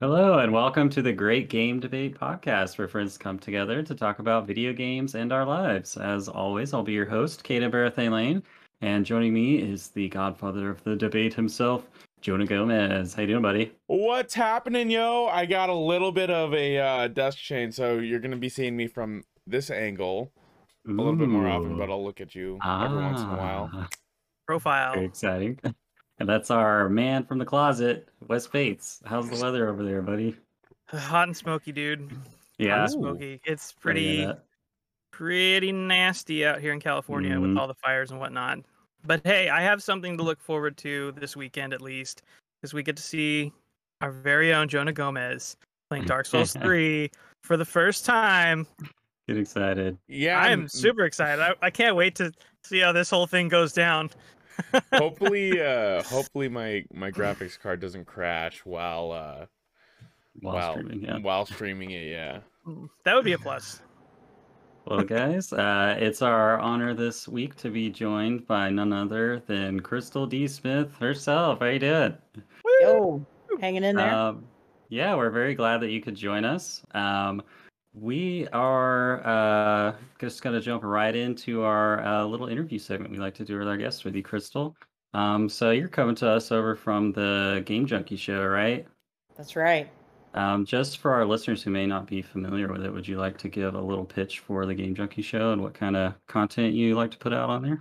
Hello, and welcome to the Great Game Debate podcast, where friends come together to talk about video games and our lives. As always, I'll be your host, Caden Barathane Lane, and joining me is the godfather of the debate himself, Jonah Gomez. How you doing, buddy? What's happening, yo? I got a little bit of a uh, desk chain, so you're gonna be seeing me from this angle a little bit more often, but I'll look at you every once in a while. Ah, profile. Very exciting. And that's our man from the closet, Wes Bates. How's the weather over there, buddy? Hot and smoky, dude. Hot Yeah. and smoky. It's pretty pretty nasty out here in California Mhm. with all the fires and whatnot. But hey, I have something to look forward to this weekend at least, because we get to see our very own Jonah Gomez playing Dark Souls 3 for the first time. Get excited. Yeah, I I'm- am super excited. I, I can't wait to see how this whole thing goes down. hopefully, uh, hopefully my my graphics card doesn't crash while uh While while streaming, yeah. while streaming it. Yeah. That would be a plus. Well, guys, uh, it's our honor this week to be joined by none other than Crystal D. Smith herself. How you doing? Yo, hanging in there. Um, yeah, we're very glad that you could join us. Um, we are uh, just going to jump right into our uh, little interview segment we like to do with our guests with you, Crystal. Um, so you're coming to us over from the Game Junkie show, right? That's right. Um, just for our listeners who may not be familiar with it, would you like to give a little pitch for the Game Junkie show and what kind of content you like to put out on there?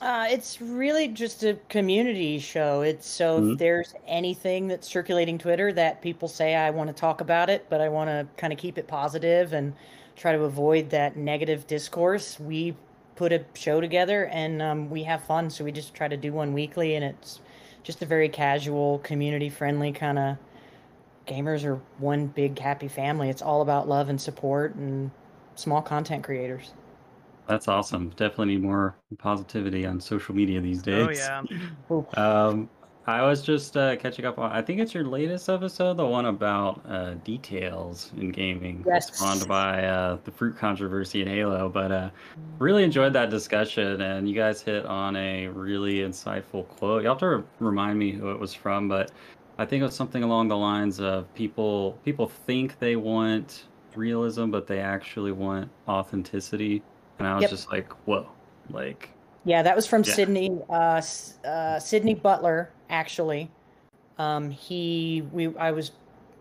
Uh, it's really just a community show. It's so Mhm. if there's anything that's circulating Twitter that people say I want to talk about it, but I want to kind of keep it positive and try to avoid that negative discourse, we put a show together and um, we have fun. So we just try to do one weekly, and it's just a very casual, community-friendly kind of. Gamers are one big happy family. It's all about love and support and small content creators. That's awesome. Definitely need more positivity on social media these days. Oh yeah. Um, I was just uh, catching up on. I think it's your latest episode, the one about uh, details in gaming, Yes. spawned by uh, the fruit controversy in Halo. But uh, really enjoyed that discussion, and you guys hit on a really insightful quote. You will have to remind me who it was from, but I think it was something along the lines of people people think they want realism, but they actually want authenticity. And I was Yep. just like, whoa, like Yeah, that was from Yeah. Sydney. Uh, uh, Sydney Butler, actually. Um, he, we, I was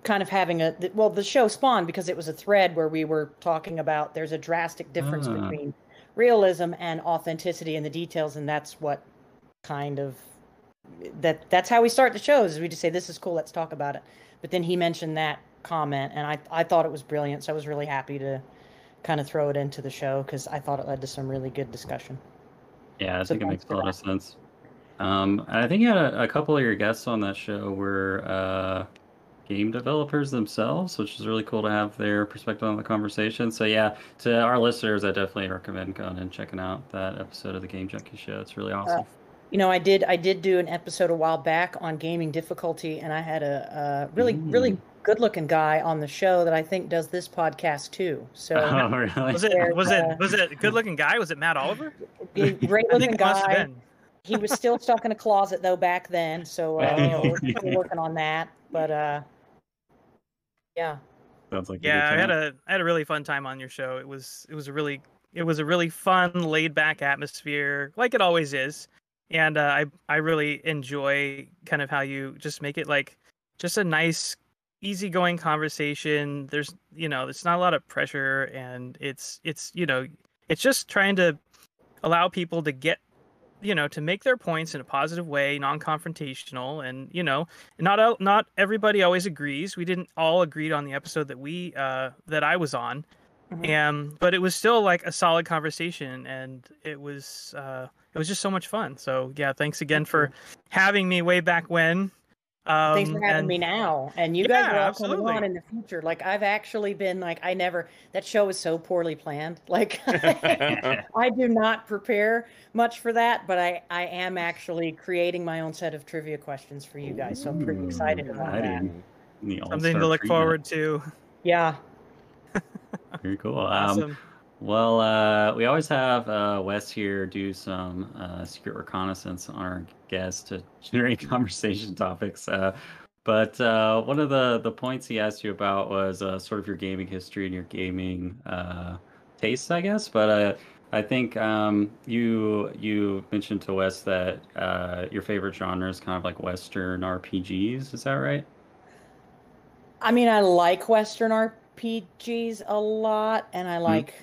kind of having a well, the show spawned because it was a thread where we were talking about there's a drastic difference Ah. between realism and authenticity in the details, and that's what kind of that that's how we start the shows. Is we just say this is cool, let's talk about it. But then he mentioned that comment, and I I thought it was brilliant, so I was really happy to kind of throw it into the show because I thought it led to some really good discussion. Yeah, I So think it makes a lot of sense. Um, I think you had a, a couple of your guests on that show were uh, game developers themselves, which is really cool to have their perspective on the conversation. So yeah, to our listeners, I definitely recommend going and checking out that episode of the Game Junkie Show. It's really awesome. You know, I did I did do an episode a while back on gaming difficulty, and I had a, a really really good looking guy on the show that I think does this podcast too. So oh, really? Was it was uh, it was it a good looking guy? Was it Matt Oliver? Great looking think must have guy. been. He was still stuck in a closet though back then, so uh, you know, we're still working on that. But uh, yeah, Sounds like Yeah, I had a I had a really fun time on your show. It was it was a really it was a really fun, laid back atmosphere, like it always is. And uh, I I really enjoy kind of how you just make it like just a nice, easygoing conversation. There's you know there's not a lot of pressure, and it's it's you know it's just trying to allow people to get you know to make their points in a positive way non-confrontational and you know not not everybody always agrees we didn't all agreed on the episode that we uh that i was on Mhm. and but it was still like a solid conversation and it was uh it was just so much fun so yeah thanks again for having me way back when um thanks for having and- me now. And you guys are all absolutely. coming on in the future. Like I've actually been like I never that show is so poorly planned. Like I do not prepare much for that, but I I am actually creating my own set of trivia questions for you guys. So I'm pretty excited about that. exciting. Something to look treatment. forward to Yeah. Very cool. Um, Awesome. well, uh, we always have uh, Wes here do some uh, secret reconnaissance on our guests to generate conversation topics. Uh, but uh, one of the, the points he asked you about was uh, sort of your gaming history and your gaming uh, tastes, I guess. But uh, I think um, you you mentioned to Wes that uh, your favorite genre is kind of like Western RPGs. Is that right? I mean, I like Western RPGs a lot, and Hmm. I like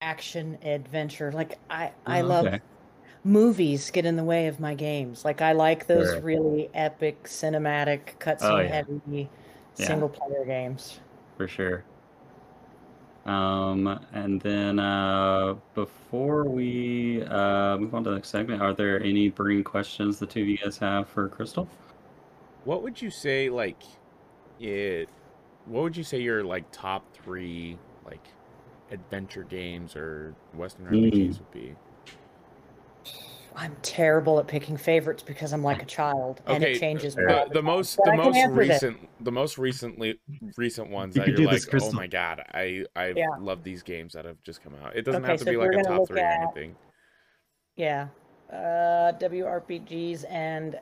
action adventure. Like I, I Oh, love okay. movies get in the way of my games. Like I like those Sure. really epic, cinematic, cutscene Oh, yeah. heavy Yeah. single player games. for sure. Um, and then uh, before we uh, move on to the next segment, are there any burning questions the two of you guys have for Crystal? What would you say like it what would you say your like top 3 like adventure games or western Mm. RPGs would be? I'm terrible at picking favorites because I'm like a child, and it changes. fair. all The, the the time. most the most answer this. recent the most recently recent ones You that could you're do this, like, oh my god, I I Yeah. love these games that have just come out. It doesn't Okay, have to so be like a top look three or anything. Yeah. Uh, WRPGs and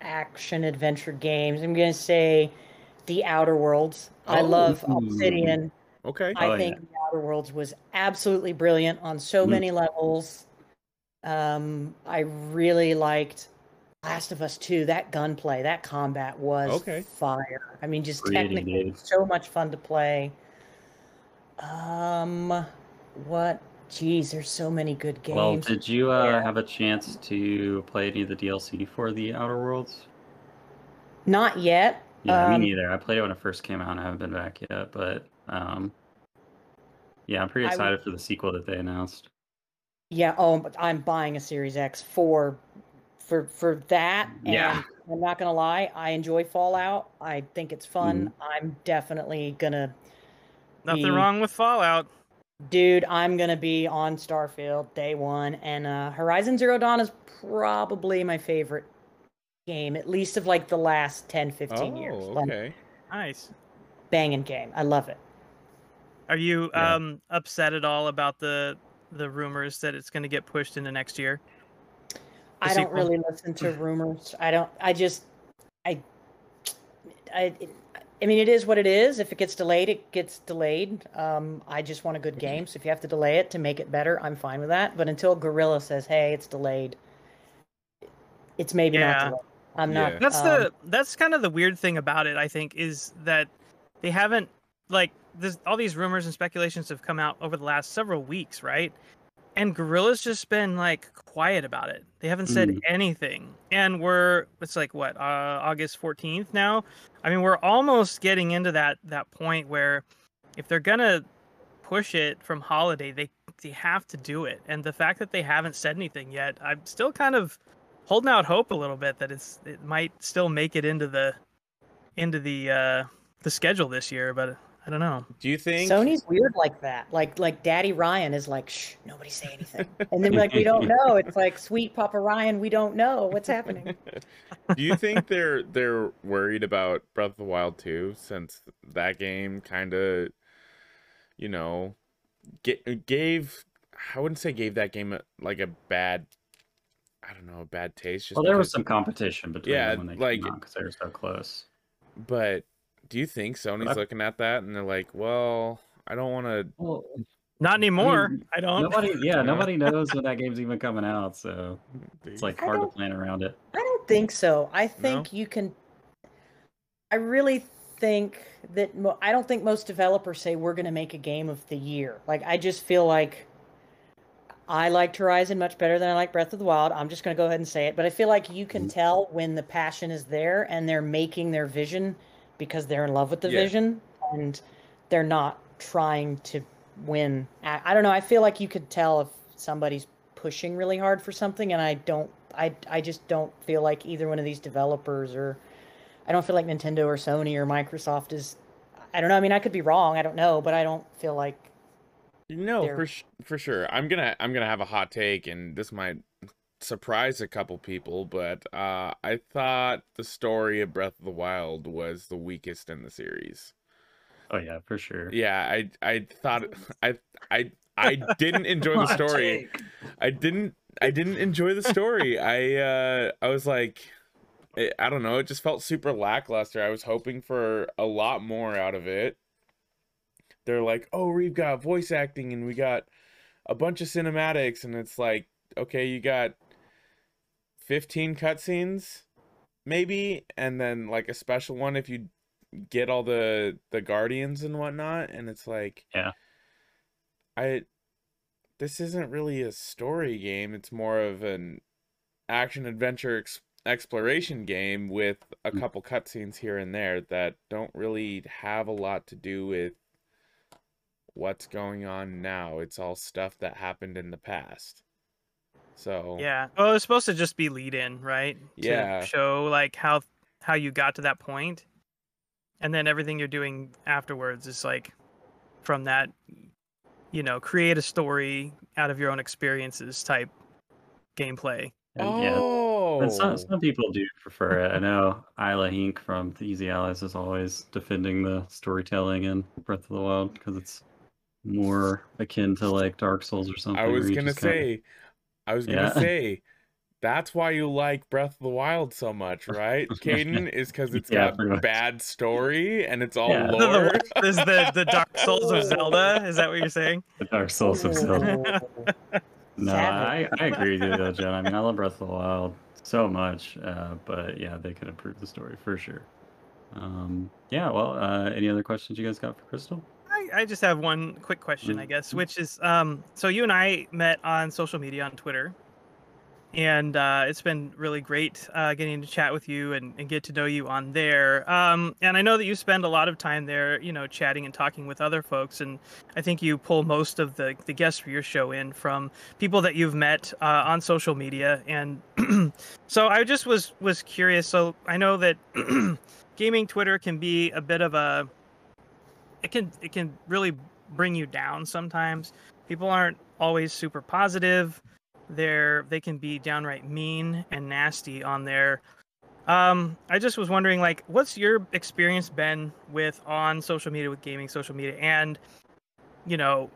action adventure games. I'm going to say The Outer Worlds. I Oh. love Obsidian. Okay. I Oh, think The Outer Worlds was absolutely brilliant on so Mm. many levels. Um, I really liked Last of Us 2. That gunplay, that combat was Okay. fire. I mean, just Pretty, technically dude. so much fun to play. Um, what? Geez, there's so many good games. Well, did you uh, have a chance to play any of the DLC for the Outer Worlds? Not yet. Yeah, Um, me neither. I played it when it first came out. and I haven't been back yet, but um, yeah, I'm pretty I w- excited for the sequel that they announced. Yeah, oh, but I'm buying a Series X for for for that. Yeah. I'm not gonna lie, I enjoy Fallout. I think it's fun. Mm-hmm. I'm definitely gonna Nothing the- wrong with Fallout. dude, I'm gonna be on Starfield day one. And uh Horizon Zero Dawn is probably my favorite game, at least of like the last 10, 15 years. Oh, Like, okay. Nice. banging game. I love it. Are you Yeah. um upset at all about the the rumors that it's going to get pushed into next year? I don't sequel? really listen to rumors. I don't. I just. I. I. I mean, it is what it is. If it gets delayed, it gets delayed. Um, I just want a good game. So if you have to delay it to make it better, I'm fine with that. But until Guerrilla says, "Hey, it's delayed," it's maybe Yeah. not delayed. I'm Yeah. That's um, the that's kind of the weird thing about it. I think is that they haven't like this. All these rumors and speculations have come out over the last several weeks, right? And Guerrilla's just been like quiet about it. They haven't said Mm. anything. And we're it's like what uh, August 14th now. I mean, we're almost getting into that that point where if they're gonna push it from holiday, they they have to do it. And the fact that they haven't said anything yet, I'm still kind of holding out hope a little bit that it's it might still make it into the into the uh the schedule this year, but I don't know. Do you think Sony's weird like that. Like like Daddy Ryan is like, shh, nobody say anything. And then like we don't know. It's like sweet Papa Ryan, we don't know what's happening. Do you think they're they're worried about Breath of the Wild 2 since that game kind of you know ga- gave I wouldn't say gave that game a, like a bad I don't know, a bad taste just Well, there was some competition between Yeah, them when they like- came out because they were so close. but do you think Sony's I- looking at that and they're like, "Well, I don't want to Well, Not anymore. mean, I don't. nobody, yeah, Yeah. nobody knows when that game's even coming out, so it's like hard to plan around it. I don't think so. I think you can. I really think that mo- I don't think most developers say we're going to make a game of the year. Like I just feel like I liked Horizon much better than I like Breath of the Wild. I'm just going to go ahead and say it, but I feel like you can Mhm. tell when the passion is there and they're making their vision because they're in love with the Yeah. vision and they're not trying to win. I, I don't know. I feel like you could tell if somebody's pushing really hard for something, and I don't. I I just don't feel like either one of these developers or I don't feel like Nintendo or Sony or Microsoft is. I don't know. I mean, I could be wrong. I don't know, but I don't feel like. No, They're- for sh- for sure. I'm gonna I'm gonna have a hot take, and this might surprise a couple people, but uh, I thought the story of Breath of the Wild was the weakest in the series. Oh yeah, for sure. Yeah, I I thought I I I didn't enjoy the Hot story. take. I didn't I didn't enjoy the story. I uh I was like I don't know, it just felt super lackluster. I was hoping for a lot more out of it. They're like, "Oh, we've got voice acting and we got a bunch of cinematics." And it's like, "Okay, you got 15 cutscenes maybe and then like a special one if you get all the the guardians and whatnot." And it's like Yeah. I this isn't really a story game. It's more of an action adventure ex- exploration game with a Mm. couple cutscenes here and there that don't really have a lot to do with what's going on now. It's all stuff that happened in the past. So Yeah. Well, it's supposed to just be lead in, right? To Yeah. show like how how you got to that point, and then everything you're doing afterwards is like from that, you know, create a story out of your own experiences type gameplay. And, yeah. oh, But some, some people do prefer it. I know Isla Hinck from the Easy Allies is always defending the storytelling in Breath of the Wild because it's more akin to like Dark Souls or something. I was gonna just kinda- say, I was gonna Yeah. say, that's why you like Breath of the Wild so much, right, Caden? Is because it's Yeah, got pretty much. bad story and it's all Yeah. The- lore. the, what is the the Dark Souls of Zelda? Is that what you're saying? the Dark Souls of Zelda. No, I, I agree with you though, Jen. I mean, I love Breath of the Wild so much, uh, but yeah, they could improve the story for sure. Um, yeah, well, uh, any other questions you guys got for Crystal? I, just have one quick question, I Mhm. guess, which is um, so you and I met on social media on Twitter, and uh, it's been really great uh, getting to chat with you and, and get to know you on there. Um, and I know that you spend a lot of time there, you know, chatting and talking with other folks, and I think you pull most of the, the guests for your show in from people that you've met uh, on social media. And so I just was was curious. So I know that gaming Twitter can be a bit of a it can it can really bring you down sometimes. People aren't always super positive. They're they can be downright mean and nasty on there. Um, I just was wondering, like, what's your experience been with on social media with gaming social media, and you know,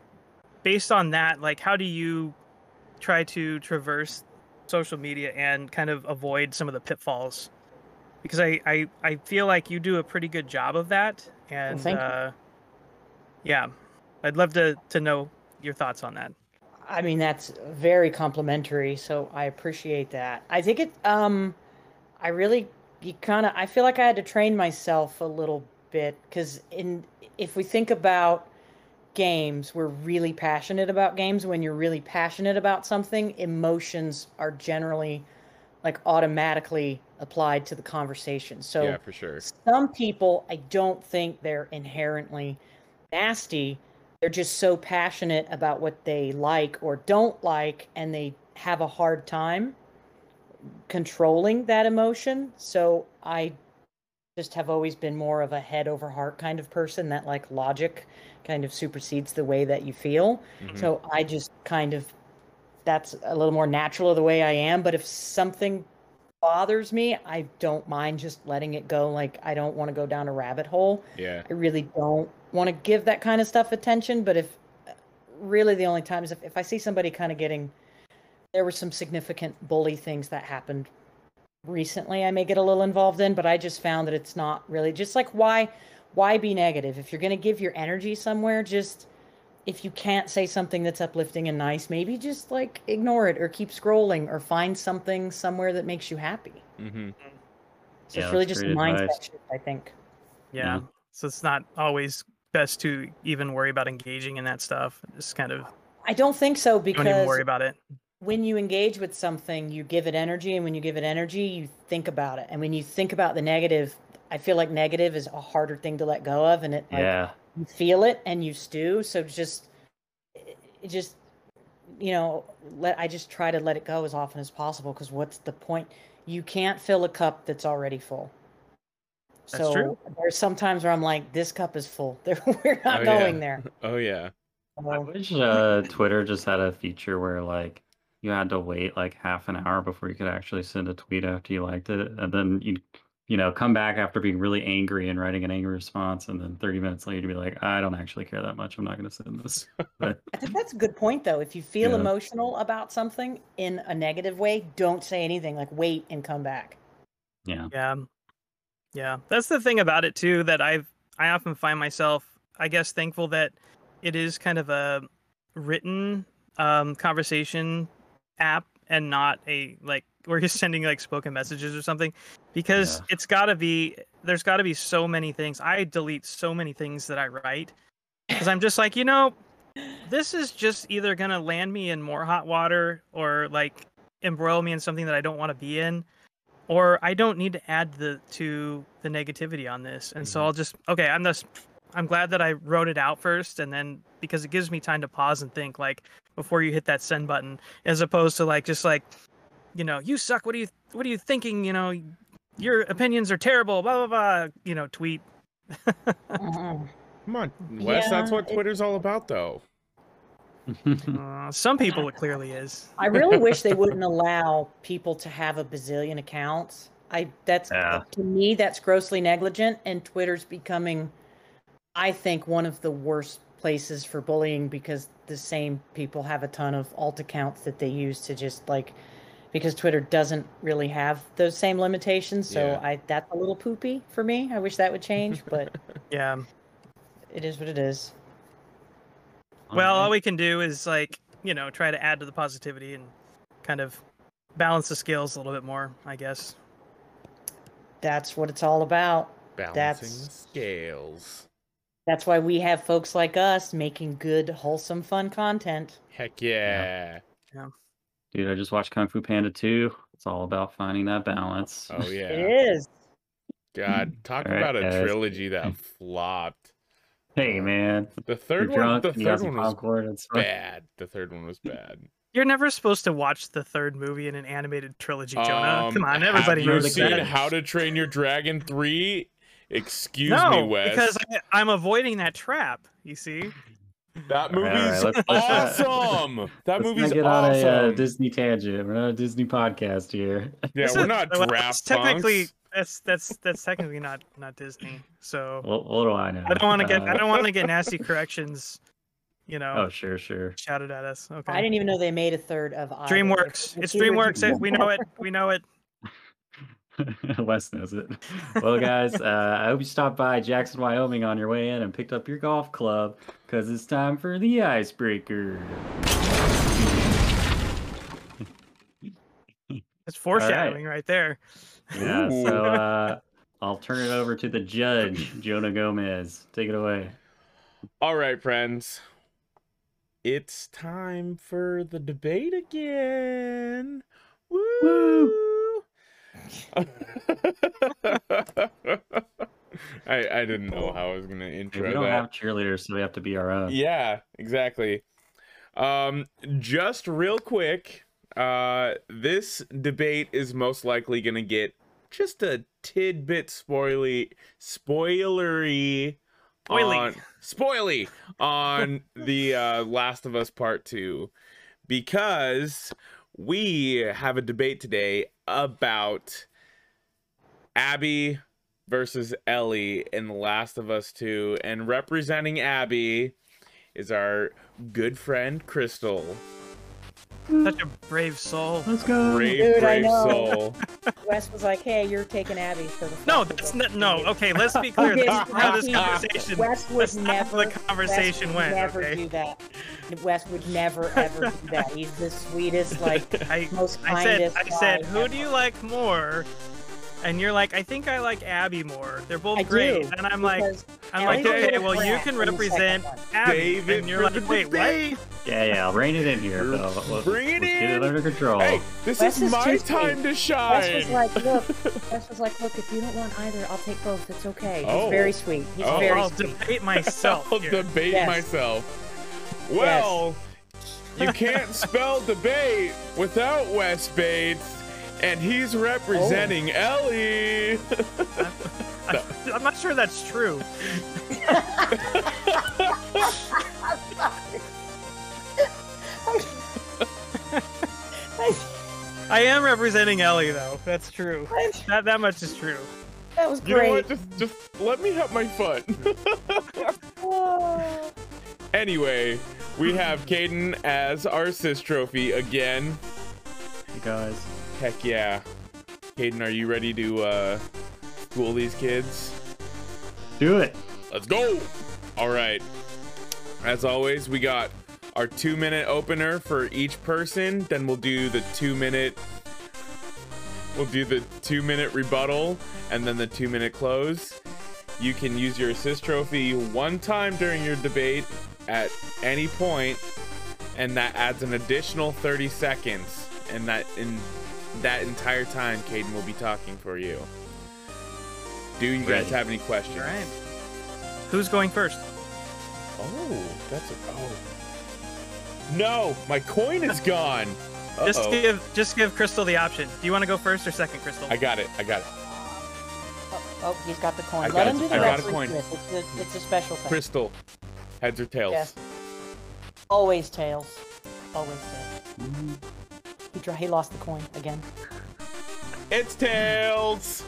based on that, like, how do you try to traverse social media and kind of avoid some of the pitfalls? Because I I, I feel like you do a pretty good job of that, and you. uh, yeah, I'd love to to know your thoughts on that. I mean, that's very complimentary, so I appreciate that. I think it, um, I really, you kind of, I feel like I had to train myself a little bit because in, if we think about games, we're really passionate about games. When you're really passionate about something, emotions are generally like automatically applied to the conversation. So yeah, for sure. some people, I don't think they're inherently nasty. They're just so passionate about what they like or don't like, and they have a hard time controlling that emotion. So I just have always been more of a head over heart kind of person that like logic kind of supersedes the way that you feel. Mhm. So I just kind of that's a little more natural of the way I am. But if something bothers me, I don't mind just letting it go. Like I don't want to go down a rabbit hole. yeah, I really don't want to give that kind of stuff attention. But if really the only time is if, if I see somebody kind of getting there were some significant bully things that happened recently I may get a little involved in, but I just found that it's not really just like why why be negative? If you're gonna give your energy somewhere, just if you can't say something that's uplifting and nice, maybe just like ignore it or keep scrolling or find something somewhere that makes you happy. Mm-hmm. So Yeah, it's really just a mindset advice. shift, I think. Yeah. Yeah. So it's not always best to even worry about engaging in that stuff. Just kind of I don't think so because. don't even worry about it. when you engage with something, you give it energy, and when you give it energy, you think about it. And when you think about the negative, I feel like negative is a harder thing to let go of, and it like, Yeah, you feel it and you stew. So just, it it just, you know, let I just try to let it go as often as possible because what's the point? You can't fill a cup that's already full. That's so true. there's sometimes where I'm like, this cup is full. We're not Oh, yeah. going there. Oh yeah. I wish uh, Twitter just had a feature where like you had to wait like half an hour before you could actually send a tweet after you liked it, and then you you know, come back after being really angry and writing an angry response, and then 30 minutes later to be like, I don't actually care that much. I'm not going to send this. But I think that's a good point, though. If you feel Yeah. emotional about something in a negative way, don't say anything. Like, wait and come back. yeah, Yeah. Yeah. That's the thing about it too that I've I often find myself I guess thankful that it is kind of a written um conversation app and not a like where you're sending like spoken messages or something because Yeah. it's got to be there's got to be so many things. I delete so many things that I write cuz I'm just like, you know, this is just either going to land me in more hot water or like embroil me in something that I don't want to be in or I don't need to add the to the negativity on this. And so Mhm. I'll just okay, I'm just I'm glad that I wrote it out first and then because it gives me time to pause and think like before you hit that send button as opposed to like just like you know, you suck. What are you what are you thinking, you know, your opinions are terrible, blah blah blah, you know, tweet. Mhm. Come on, Wes. that's Yeah, what it- Twitter's all about, though. Uh, some people it clearly is. I really wish they wouldn't allow people to have a bazillion accounts. I that's Yeah. to me that's grossly negligent, and Twitter's becoming, I think, one of the worst places for bullying because the same people have a ton of alt accounts that they use to just like because Twitter doesn't really have those same limitations. So Yeah. I that's a little poopy for me. I wish that would change, but Yeah. it is what it is. Well, all we can do is like, you know, try to add to the positivity and kind of balance the scales a little bit more, I guess. That's what it's all about. Balancing That's- scales. That's why we have folks like us making good, wholesome, fun content. Heck yeah. Dude, I just watched Kung Fu Panda 2. It's all about finding that balance. Oh yeah. It is. God, talk All right, about a guys. trilogy that flopped. Hey, man. The You're third one, the third one was popcorn. It's bad. The third one was bad. You're never supposed to watch the third movie in an animated trilogy, Jonah. Um, Come on, everybody have you knows the seen that. How to Train Your Dragon three? Excuse no, me, Wes. because I, I'm avoiding that trap. You see, that All right, all right, movie's let's- let's awesome. that Let's movie's get awesome. on a uh, Disney tangent. We're not a Disney podcast here. yeah, This we're is- not well, draft it's technically punks. That's that's that's technically not not Disney. So What, what do I know? I don't want to get I Uh, don't want to get nasty corrections. You know, Oh, sure, sure. shouted at us. Okay. I didn't even know they made a third of either. DreamWorks. I It's see DreamWorks. It, we know it. We know it. Wes knows it. Well, guys, uh, I hope you stopped by Jackson, Wyoming on your way in and picked up your golf club because it's time for the icebreaker. It's foreshadowing right there. Yeah, Ooh. so uh, I'll turn it over to the judge, Jonah Gomez. Take it away. All right, friends. It's time for the debate again. Woo! I I didn't know how I was gonna We intro don't that. have cheerleaders, so we have to be our own. Yeah, exactly. Um, just real quick, uh, this debate is most likely gonna get just a tidbit spoily, spoilery, Spoily. on spoily on the uh, Last of Us Part Two, because we have a debate today about Abby versus Ellie in The Last of Us 2. And representing Abby is our good friend Crystal. Such a brave soul. Let's go. Brave, Dude, I brave know. soul. Wes was like, "Hey, you're taking Abby for the." No, that's not. No, okay. Let's be clear. This is how this conversation. Wes would That's not how never. the conversation Wes would went. Never Okay. do that. Wes would never ever do that. He's the sweetest, like I most I said, kindest. I said, guy who do you like more? And you're like, I think I like Abby more. They're both I great. do, And I'm like, I'm like, okay, well, you can in the second represent. Abby. Save it and you're like, the wait, what? Yeah, yeah, I'll rein it in here. Though. Let's, Bring it let's Get in. it under control. Hey, this Wes is is my time sweet. to Wes shine. was like, look. Wes was like, look. If you don't want either, I'll take both. It's okay. He's Oh. very sweet. He's Oh. very I'll sweet. debate myself. I'll here. debate Yes. myself. Well, you can't spell debate without Wes Bates, and he's representing Oh. Ellie. I, I'm not sure that's true. I am representing Ellie, though. That's true. That that much is true. That was You know great. what? Just just let me have my fun. Anyway, we have Caden as our assist trophy again. You guys. Heck yeah. Caden, are you ready to uh school these kids? Do it. Let's go. All right. As always, we got our two minute opener for each person. Then we'll do the two minute. We'll do the two minute rebuttal and then the two minute close. You can use your assist trophy one time during your debate at any point, and that adds an additional 30 seconds. And that in that entire time, Caden will be talking for you. Do you guys have any questions? All right. Who's going first? Oh, that's a oh. No, my coin is gone. Just Uh-oh. give just give Crystal the option. Do you want to go first or second, Crystal? I got it. I got it. Oh, oh, he's got the coin. I Let got him it. do the I got a wrestling coin. It's a, it's a special thing. Crystal. Heads or tails? Yes. Always tails. Always tails. He, dra- he lost the coin again. It's tails.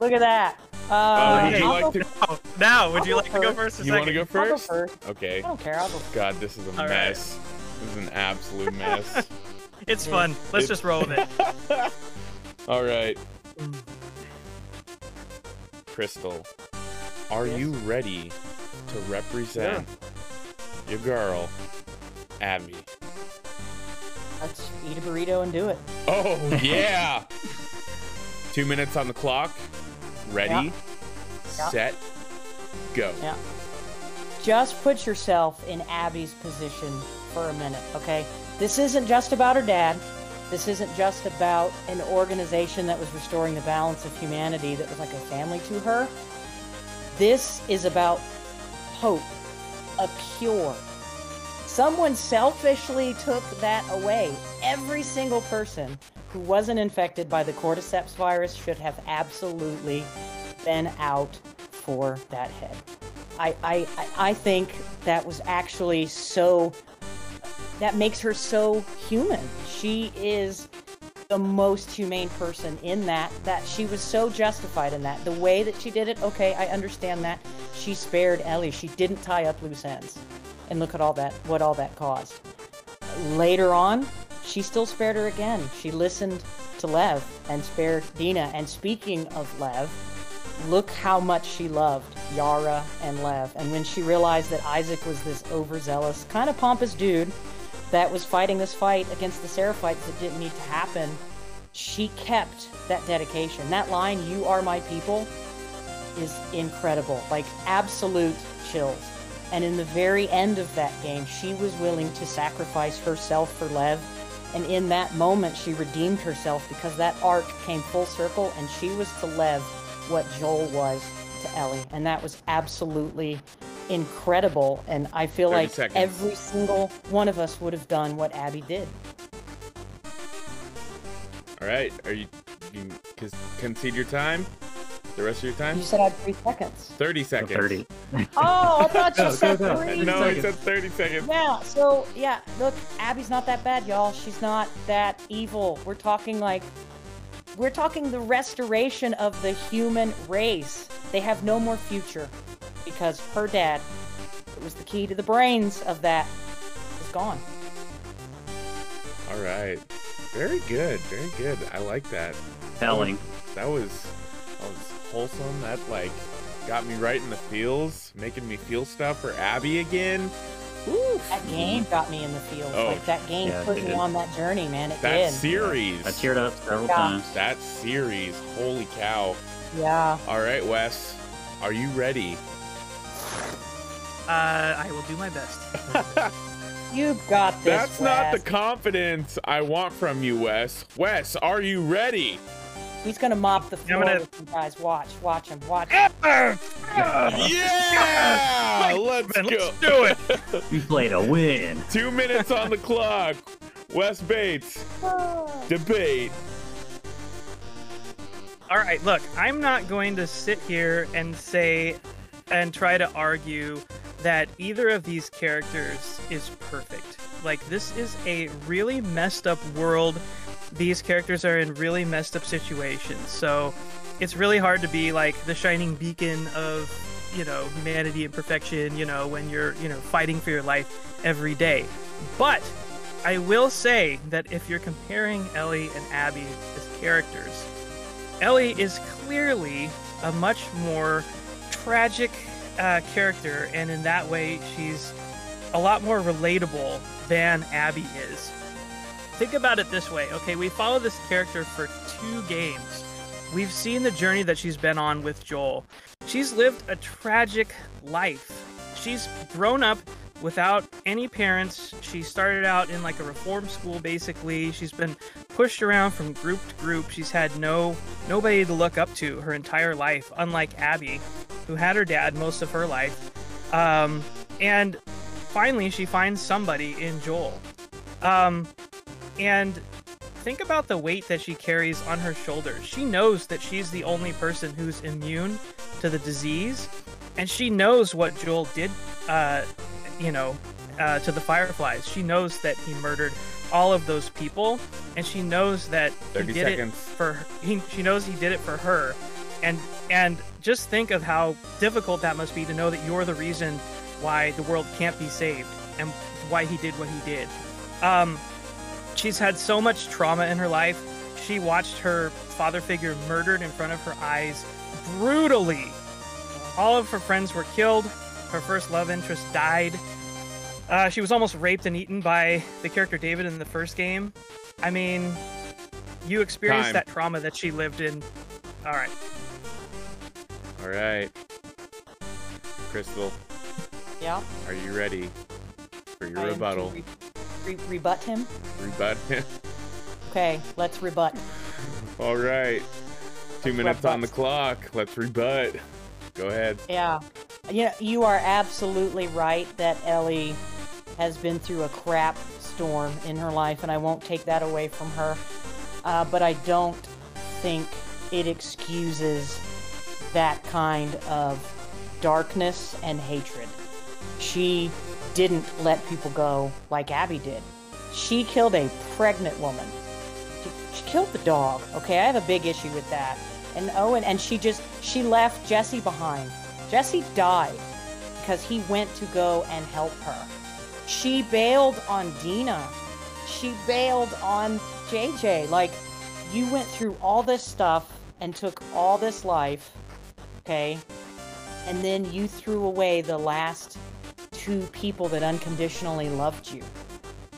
Look at that. Uh, Uh, would you I'll like to? Oh, now, would I'll you go like to go first. first or You want to second? go I'll go first? first. Okay. I don't care. I'll go. God, this is a All right. mess. This is an absolute mess. It's fun. Let's It- just roll with it. All right. Crystal, are Yes? you ready to represent your girl, Abby? Let's eat a burrito and do it. Oh yeah! Two minutes on the clock. Ready, Yeah. set, go. Yeah. Just put yourself in Abby's position for a minute, okay? This isn't just about her dad. This isn't just about an organization that was restoring the balance of humanity that was like a family to her. This is about hope, a cure. Someone selfishly took that away. Every single person who wasn't infected by the cordyceps virus should have absolutely been out for that head. I, I, I- think that was actually so, that makes her so human. She is the most humane person in that, that she was so justified in that. The way that she did it, okay, I understand that. She spared Ellie. She didn't tie up loose ends. And look at all that, what all that caused. Later on, she still spared her again. She listened to Lev and spared Dina. And speaking of Lev, look how much she loved Yara and Lev. And when she realized that Isaac was this overzealous, kind of pompous dude that was fighting this fight against the Seraphites that didn't need to happen, she kept that dedication. That line, You are my people, is incredible. Like, absolute chills. And in the very end of that game, she was willing to sacrifice herself for Lev. And in that moment, she redeemed herself because that arc came full circle and she was to Lev what Joel was to Ellie. And that was absolutely incredible. And I feel like seconds. every single one of us would have done what Abby did. All right. Are you, you con- concede your time? The rest of your time? You said I had three seconds. 30 seconds. 30. Oh, I thought you Go, said go, go. three. No, he seconds. said 30 seconds. Yeah, so yeah, look, Abby's not that bad, y'all. She's not that evil. We're talking like we're talking the restoration of the human race. They have no more future because her dad, it was the key to the brains of that, is gone. All right. Very good. Very good. I like that. Telling. That was that was wholesome. That like got me right in the feels, making me feel stuff for Abby again. Woo. That game got me in the feels. Oh. Like that game Yeah, it put me on that journey, man. It That did. series. I teared up several Yeah. times. That series. Holy cow. Yeah. All right, Wes. Are you ready? Uh, I will do my best. You've got this. That's not the confidence I want from you, Wes. Wes, are you ready? He's gonna mop the floor gonna- with you guys. Watch, watch him, watch. him. Yeah! Let's Man, go. let's do it. You played a win. Two minutes on the clock. Wes Bates, debate. All right, look, I'm not going to sit here and say and try to argue that either of these characters is perfect. Like, this is a really messed up world. These characters are in really messed up situations. So, it's really hard to be like the shining beacon of you know humanity and perfection. You know when you're you know fighting for your life every day. But I will say that if you're comparing Ellie and Abby as characters, Ellie is clearly a much more tragic uh, character, and in that way, she's a lot more relatable than Abby is. Think about it this way okay, we follow this character for two games. We've seen the journey that she's been on with Joel. She's lived a tragic life. She's grown up without any parents. She started out in like a reform school basically. She's been pushed around from group to group. She's had no nobody to look up to her entire life, unlike Abby, who had her dad most of her life. Um, and finally, she finds somebody in Joel. Um, and think about the weight that she carries on her shoulders. She knows that she's the only person who's immune to the disease, and she knows what Joel did, uh, you know, uh, to the Fireflies. She knows that he murdered all of those people, and she knows that he did seconds. it for. He, she knows he did it for her, and and just think of how difficult that must be to know that you're the reason why the world can't be saved and why he did what he did. Um, she's had so much trauma in her life. She watched her father figure murdered in front of her eyes brutally. All of her friends were killed. Her first love interest died. Uh, she was almost raped and eaten by the character David in the first game. I mean, you experienced Time. that trauma that she lived in. All right. All right. Crystal, Yeah. are you ready for your I am to rebuttal? Re- re- rebut him. Rebut him. Okay, let's rebut. All right. Two Let's minutes on the clock. Let's rebut. Go ahead. Yeah. Yeah, you are absolutely right that Ellie has been through a crap storm in her life, and I won't take that away from her. Uh, but I don't think it excuses that kind of darkness and hatred. She didn't let people go like Abby did. She killed a pregnant woman. She, she killed the dog. Okay, I have a big issue with that. And oh, Owen, and she just she left Jesse behind. Jesse died because he went to go and help her. She bailed on Dina. She bailed on JJ. Like, you went through all this stuff and took all this life, okay? And then you threw away the last two people that unconditionally loved you.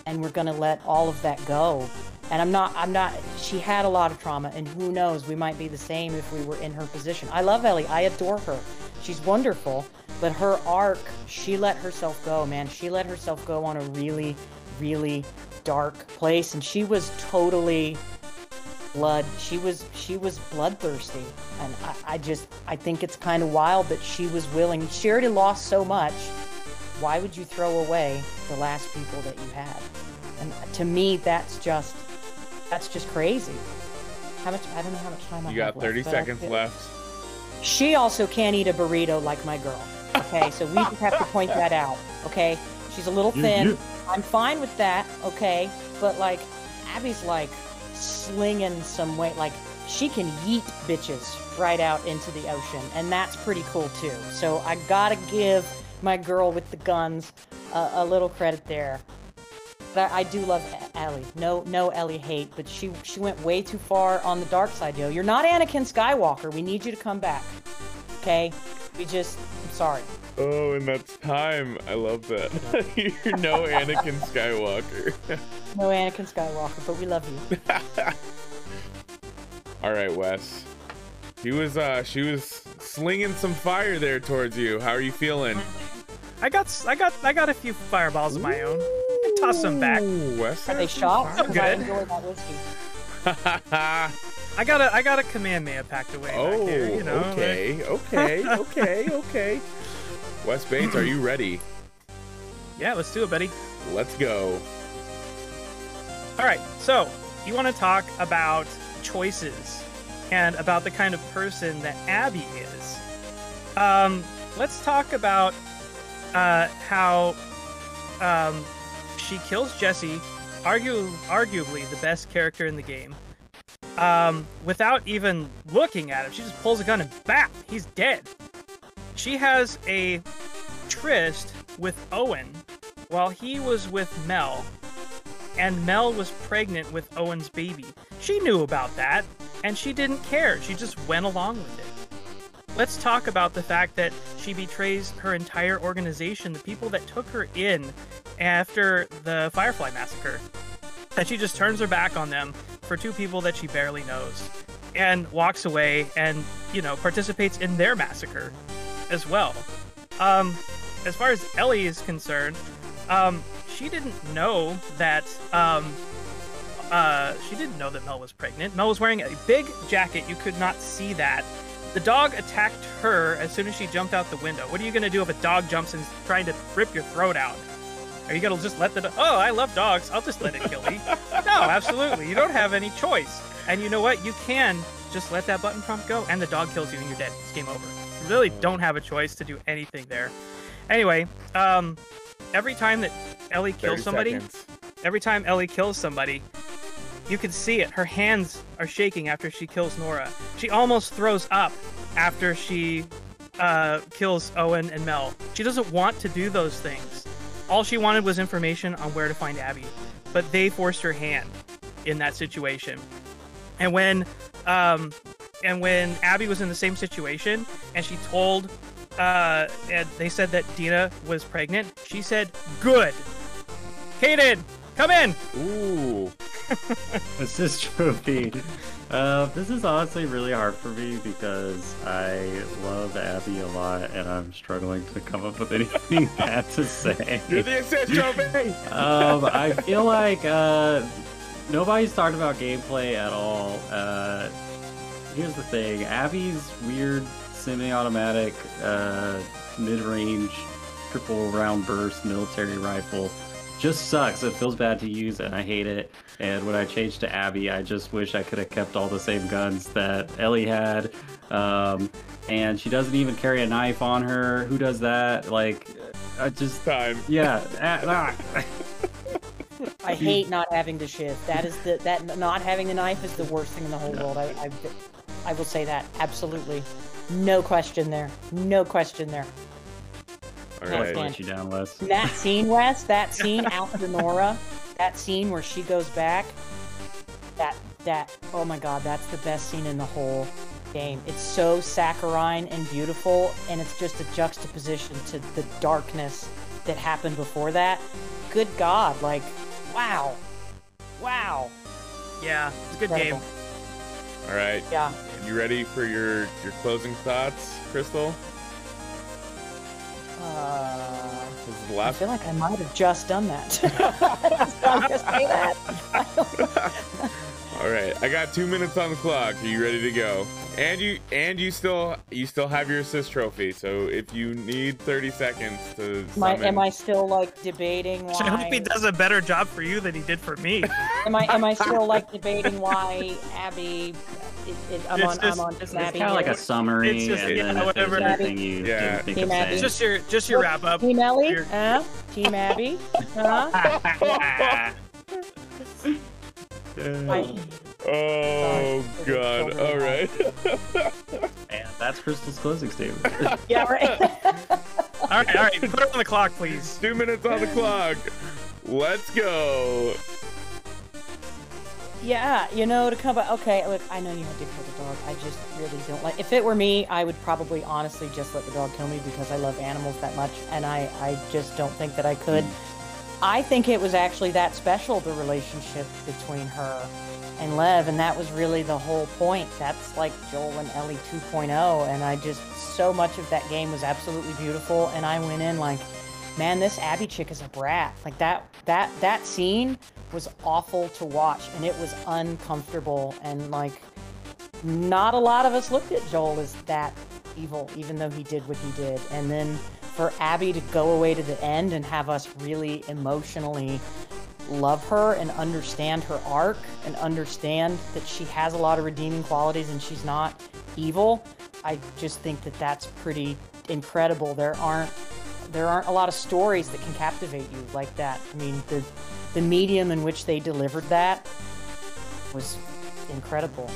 And we're gonna let all of that go. And I'm not, I'm not, she had a lot of trauma, and who knows, we might be the same if we were in her position. I love Ellie, I adore her. She's wonderful, but her arc, she let herself go, man. She let herself go on a really, really dark place, and she was totally blood. She was, she was bloodthirsty, and I, I just, I think it's kind of wild that she was willing. She already lost so much. Why would you throw away the last people that you had? And to me, that's just, that's just crazy. How much? I don't know how much time I You have got 30 left, seconds feel- left. she also can't eat a burrito like my girl. Okay, so we just have to point that out. Okay, she's a little You- thin. you- I'm fine with that. Okay, but like Abby's like slinging some weight. Like she can yeet bitches right out into the ocean, and that's pretty cool too. So I gotta give my girl with the guns a, a little credit there. But I, I do love Ellie. No, no Ellie hate, but she she went way too far on the dark side, yo. You're not Anakin Skywalker. We need you to come back. Okay? We just, I'm sorry. Oh, and that's time. I love that. You're no Anakin Skywalker. No Anakin Skywalker, but we love you. All right, Wes. She was uh she was slinging some fire there towards you. How are you feeling? I got s- I got I got a few fireballs of my own. I toss them back. Ooh, Wes Are they shot? I'm 'Cause I good. enjoy that whiskey. fire. I got a I got a command Kamehameha packed away oh, back here. You know, like- okay, okay, okay, okay. Wes Bates, are you ready? yeah, let's do it, buddy. Let's go. All right, so you want to talk about choices and about the kind of person that Abby is. Um, let's talk about uh, how um, she kills Jesse, argu- arguably the best character in the game. um, without even looking at him. She just pulls a gun and bap, he's dead. She has a tryst with Owen while he was with Mel, and Mel was pregnant with Owen's baby. She knew about that, and she didn't care. She just went along with it. Let's talk about the fact that she betrays her entire organization, the people that took her in after the Firefly massacre. That she just turns her back on them for two people that she barely knows and walks away and, you know, participates in their massacre as well. Um, as far as Ellie is concerned, um, she didn't know that um, uh, she didn't know that Mel was pregnant. Mel was wearing a big jacket. You could not see that. The dog attacked her as soon as she jumped out the window. What are you going to do if a dog jumps and is trying to rip your throat out? Are you going to just let the do- Oh, I love dogs. I'll just let it kill me. no, absolutely. You don't have any choice. And you know what? You can just let that button prompt go and the dog kills you and you're dead. It's game over. You really don't have a choice to do anything there. Anyway, um, every time that Ellie kills somebody, seconds. every time Ellie kills somebody, you can see it. Her hands are shaking after she kills Nora. She almost throws up after she uh, kills Owen and Mel. She doesn't want to do those things. All she wanted was information on where to find Abby, but they forced her hand in that situation. And when, um, and when Abby was in the same situation, and she told, uh, and they said that Dina was pregnant, she said, "Good, Kaden, come in." Ooh. Assist trophy. Uh, this is honestly really hard for me because I love Abby a lot, and I'm struggling to come up with anything bad to say. You're the assist trophy. um, I feel like uh, nobody's talked about gameplay at all. Uh, here's the thing: Abby's weird semi-automatic, uh, mid-range, triple round burst military rifle just sucks. It feels bad to use, and I hate it. And when I changed to Abby, I just wish I could have kept all the same guns that Ellie had. Um, and she doesn't even carry a knife on her. Who does that? Like, I just Time. yeah. ah, ah. I hate not having the shift. That is the that not having the knife is the worst thing in the whole world. I, I I will say that absolutely, no question there, no question there. All Yeah, right. stand. you down, Wes. That scene, Wes, that scene after Nora, that scene where she goes back, that that oh my god, that's the best scene in the whole game. It's so saccharine and beautiful, and it's just a juxtaposition to the darkness that happened before that. Good God, like, wow, wow, Yeah, it's a good incredible. game. All right. Yeah. Are you ready for your your closing thoughts, Crystal? Uh, This is the I feel like I might have just done that. I'm gonna say that. All right. I got two minutes on the clock. Are you ready to go? And you and you still you still have your assist trophy. So if you need 30 seconds to Am I, am I still like debating I hope he does a better job for you than he did for me. Am I am I still like debating why Abby? It, it, I'm It's on just- I'm on It's, Team Abby. kind of like a summary, It's just- and yeah, then whatever. anything you Yeah. think Team of Abby. just your just your wrap up. Team Ellie, You're- huh? Team Abby, huh? I, Oh God! Totally All right. and that's Crystal's closing statement. yeah, right. All right, all right. Put it on the clock, please. Two minutes on the clock. Let's go. Yeah, you know, to come back. Okay, look, I know you had to kill the dog. I just really don't like. If it were me, I would probably honestly just let the dog kill me because I love animals that much, and I, I just don't think that I could. I think it was actually that special, the relationship between her and Lev, and that was really the whole point. That's like Joel and Ellie 2.0, and I just so much of that game was absolutely beautiful, and I went in like, man, this Abby chick is a brat. Like that, that, that scene was awful to watch, and it was uncomfortable, and like, not a lot of us looked at Joel as that evil, even though he did what he did, and then for Abby to go away to the end and have us really emotionally love her and understand her arc and understand that she has a lot of redeeming qualities and she's not evil i just think that that's pretty incredible. There aren't there aren't a lot of stories that can captivate you like that. I mean the the medium in which they delivered that was incredible.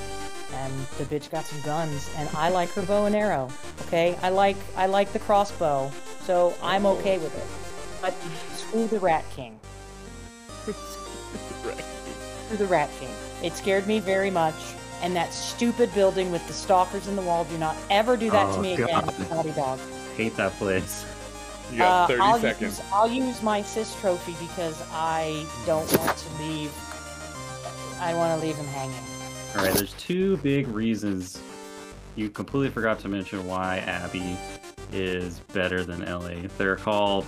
And the bitch got some guns, and I like her bow and arrow. Okay, I like I like the crossbow, so I'm okay with it. But screw the Rat King. Screw the Rat King. It scared me very much. And that stupid building with the stalkers in the wall. Do not ever do that to Oh, me again, God. Naughty Dog. Hate that place. You got Uh, I'll seconds. Use, I'll use my assist trophy because I don't want to leave. I want to leave him hanging. All right, there's two big reasons you completely forgot to mention why Abby is better than Ellie. They're called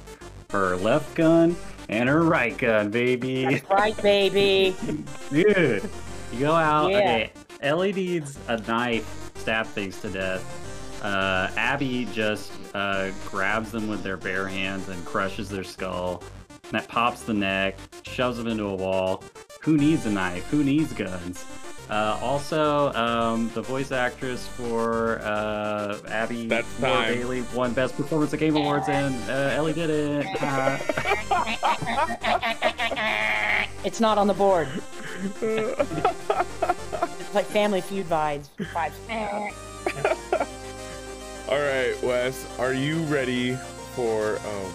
her left gun and her right gun, baby. That's right, baby. Dude, you go out. Yeah. Okay, Ellie needs a knife, stab things to death. Uh, Abby just uh, grabs them with their bare hands and crushes their skull. That pops the neck, shoves them into a wall. Who needs a knife? Who needs guns? Uh, also, um, the voice actress for uh, Abby That's Laura. Bailey won Best Performance at Game Awards, and uh, Ellie did it. It's not on the board. It's like Family Feud vibes. vibes. All right, Wes, are you ready for? Oh.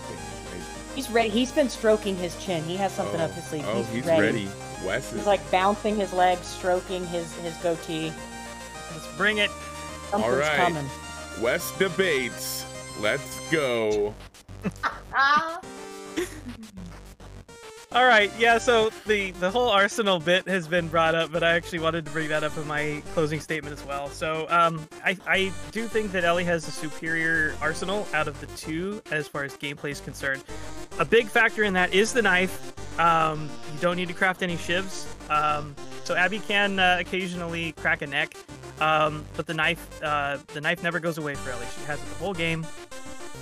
He's ready. He's been stroking his chin. He has something oh, up his sleeve. Oh, he's, he's ready. ready. Wes is He's like bouncing his legs, stroking his his goatee. Let's bring it. Something's right. coming. Wes debates. Let's go. All right, yeah. So the the whole arsenal bit has been brought up, but I actually wanted to bring that up in my closing statement as well. So um, I I do think that Ellie has a superior arsenal out of the two as far as gameplay is concerned. A big factor in that is the knife. Um, you don't need to craft any shivs. Um, so Abby can uh, occasionally crack a neck, um, but the knife uh, the knife never goes away for Ellie. She has it the whole game,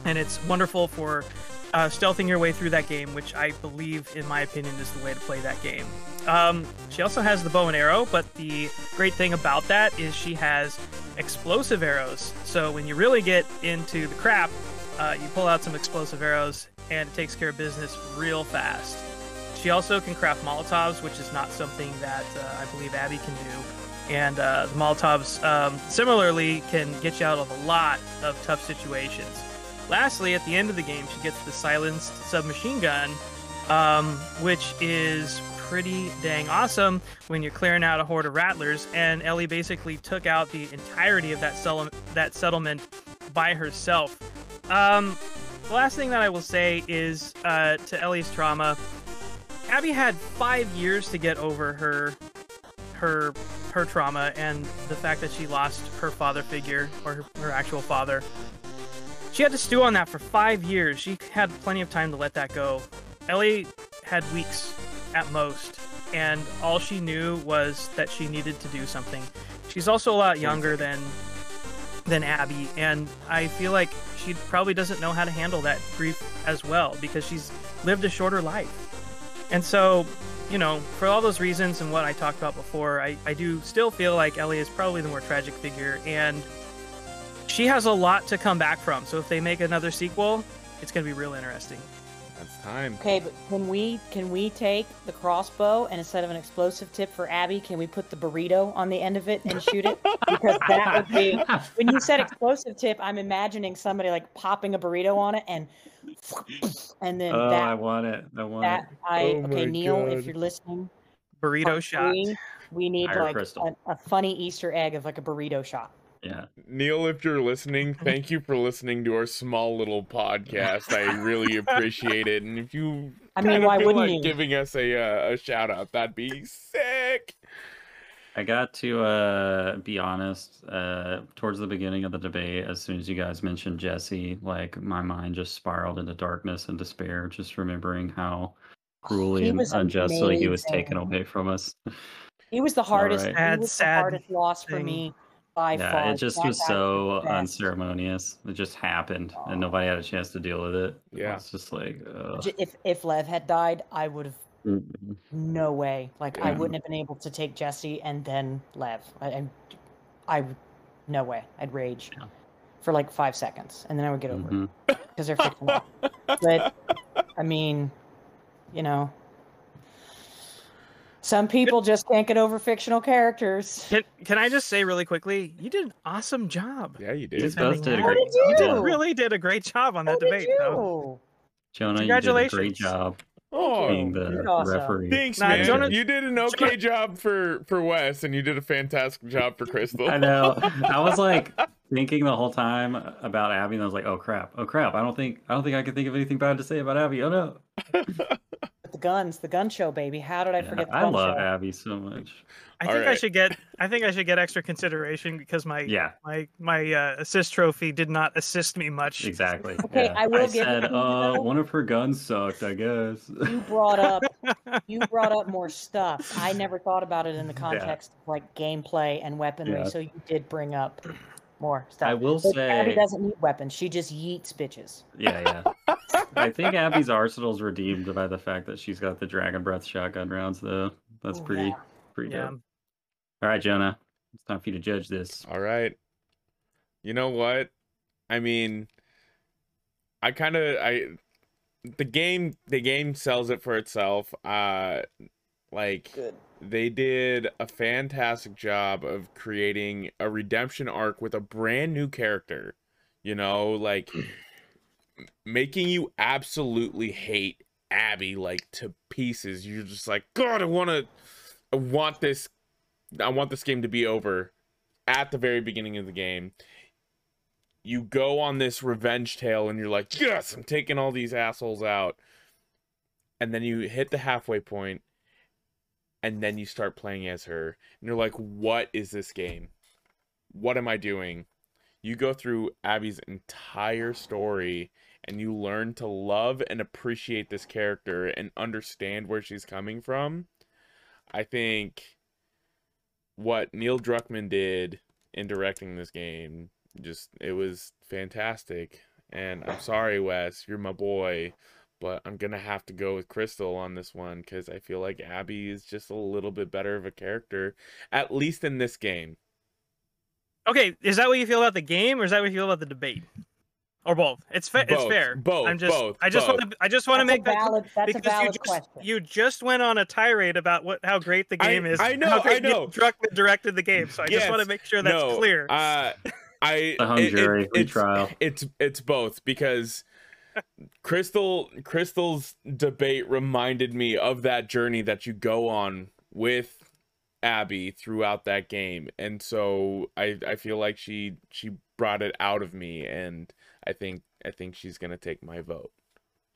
and it's wonderful for uh, stealthing your way through that game, which I believe, in my opinion, is the way to play that game. Um, she also has the bow and arrow, but the great thing about that is she has explosive arrows. So when you really get into the crap, uh, you pull out some explosive arrows, and it takes care of business real fast. She also can craft Molotovs, which is not something that uh, I believe Abby can do. And uh, the Molotovs um, similarly can get you out of a lot of tough situations. Lastly, at the end of the game, she gets the silenced submachine gun, um, which is pretty dang awesome when you're clearing out a horde of rattlers. And Ellie basically took out the entirety of that, sell- that settlement by herself. Um, the last thing that I will say is uh, to Ellie's trauma, Abby had five years to get over her her her trauma and the fact that she lost her father figure or her, her actual father. She had to stew on that for five years. She had plenty of time to let that go. Ellie had weeks at most, and all she knew was that she needed to do something. She's also a lot younger than than Abby, and I feel like she probably doesn't know how to handle that grief as well because she's lived a shorter life. And so, you know, for all those reasons and what I talked about before, I, I do still feel like Ellie is probably the more tragic figure, and she has a lot to come back from. So if they make another sequel, it's going to be real interesting. That's time. Okay, but can we can we take the crossbow and instead of an explosive tip for Abby, can we put the burrito on the end of it and shoot it? Because that would be when you said explosive tip, I'm imagining somebody like popping a burrito on it and and then Oh, I want it. I want that it. I Oh okay my Neil, if you're listening, Burrito shot. three, we need Fire like a, a funny Easter egg of like a burrito shot. Yeah. Neil, if you're listening, thank you for listening to our small little podcast. I really appreciate it. And if you I mean, why feel wouldn't like you? giving us a uh, a shout out, that'd be sick. I got to uh, be honest. Uh, towards the beginning of the debate, as soon as you guys mentioned Jesse, like my mind just spiraled into darkness and despair, just remembering how cruelly and was unjustly he was taken away from us. He was the hardest. right. He Sad, the sad hardest loss for thing. me by yeah, far. it just That was so unceremonious. It just happened, and nobody had a chance to deal with it. Yeah. it's just like, ugh. If if Lev had died, I would have Mm-mm. no way. Like I wouldn't have been able to take Jesse and then Lev. I, I, I would- no way. I'd rage Yeah. for like five seconds, and then I would get over Mhm. it because they're fictional. but I mean, you know, Some people just can't get over fictional characters. Can, can I just say really quickly, you did an awesome job. Yeah, you You did. guys both did a great did you? You really did a great job on that So did debate. though. you. Jonah, you did a great job Oh, being the awesome. referee. thanks, Nah, man. Jonah- you did an okay job for for Wes, and you did a fantastic job for Crystal. I know. I was like thinking the whole time about Abby, and I was like, "Oh crap! Oh crap! I don't think I don't think I can think of anything bad to say about Abby. Oh no!" But the guns, the gun show, baby. How did I Yeah, forget the I gun love show? Abby so much. I All think I should get I think I should get extra consideration because my Yeah, my my uh, assist trophy did not assist me much. exactly. Okay, yeah. I will give said, uh, one of her guns sucked. I guess. You brought up you brought up more stuff. I never thought about it in the context of like gameplay and weaponry. Yeah. So you did bring up more stuff. I will But Abby say- doesn't need weapons. She just yeets bitches. yeah, yeah. I think Abby's arsenal's redeemed by the fact that she's got the dragon breath shotgun rounds, though. That's Ooh, pretty yeah. pretty Yeah. dope. All right, Jonah, it's time for you to judge this. All right. You know what? I mean, I kind of I the game the game sells it for itself. Uh like Good. they did a fantastic job of creating a redemption arc with a brand new character. You know, like making you absolutely hate Abby like to pieces. You're just like, God, I want to I want this I want this game to be over at the very beginning of the game. You go on this revenge tale and you're like, "Yes, I'm taking all these assholes out." And then you hit the halfway point and then you start playing as her and you're like, "What is this game? What am I doing?" You go through Abby's entire story and you learn to love and appreciate this character and understand where she's coming from. I think what Neil Druckmann did in directing this game just it was fantastic. And I'm sorry, Wes, you're my boy, but I'm gonna have to go with Crystal on this one because I feel like Abby is just a little bit better of a character, at least in this game. Okay, is that what you feel about the game, or is that what you feel about the debate, or both? It's fa- it's Both, fair. both, I'm just both, I just both. want to I just want to That's a make that clear valid. That's a because you just question. you just went on a tirade about what how great the I- game is. I know, I great Neil know. Druckmann directed the game, so I just want to make sure that's no, clear. Uh, I The hung it- it- jury it's, retrial. it's it's both because Crystal Crystal's debate reminded me of that journey that you go on with Abby throughout that game, and so I I feel like she she brought it out of me, and I think I think she's gonna take my vote.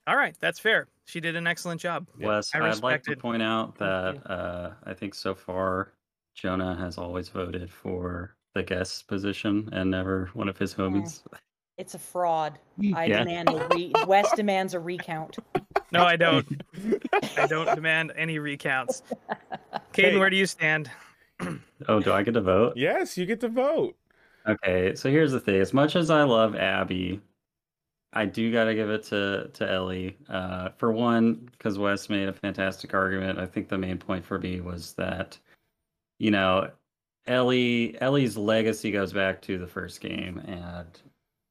All right, that's fair. She did an excellent job. Wes, I I'd like to point out that uh, I think so far Jonah has always voted for the guest position and never one of his homies. It's a fraud. I Yeah. demand a re- West demands a recount. No, I don't. I don't demand any recounts. Caden, Hey. where do you stand? Oh, do I get to vote? Yes, you get to vote. Okay, so here's the thing. As much as I love Abby, I do got to give it to to Ellie. Uh, for one, because Wes made a fantastic argument. I think the main point for me was that, you know, Ellie Ellie's legacy goes back to the first game, and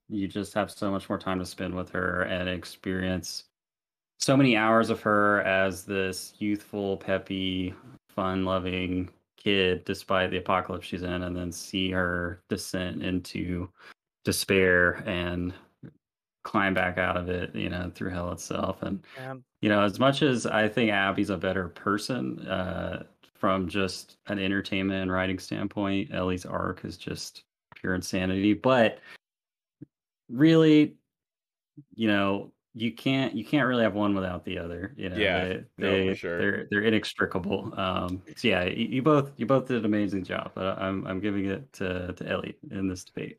you just have so much more time to spend with her and experience so many hours of her as this youthful, peppy, fun-loving kid despite the apocalypse she's in and then see her descent into despair and climb back out of it you know through hell itself. And Um, you know as much as i think abby's a better person uh from just an entertainment and writing standpoint ellie's arc is just pure insanity. But really you know you can't you can't really have one without the other you know Yeah, they, no, they, sure. they're they're inextricable um so yeah you, you both you both did an amazing job but i'm i'm giving it to to ellie in this debate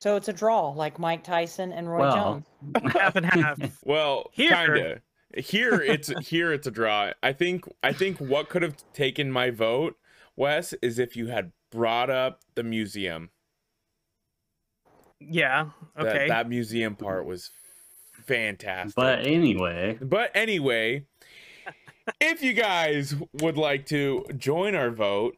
So it's a draw, like Mike Tyson and Roy Well, Jones. half and half. Well, Here- kinda. Here it's here it's a draw. I think I think what could have taken my vote, Wes, is if you had brought up the museum. Yeah. Okay. that museum part was fantastic. but anyway But anyway, if you guys would like to join our vote,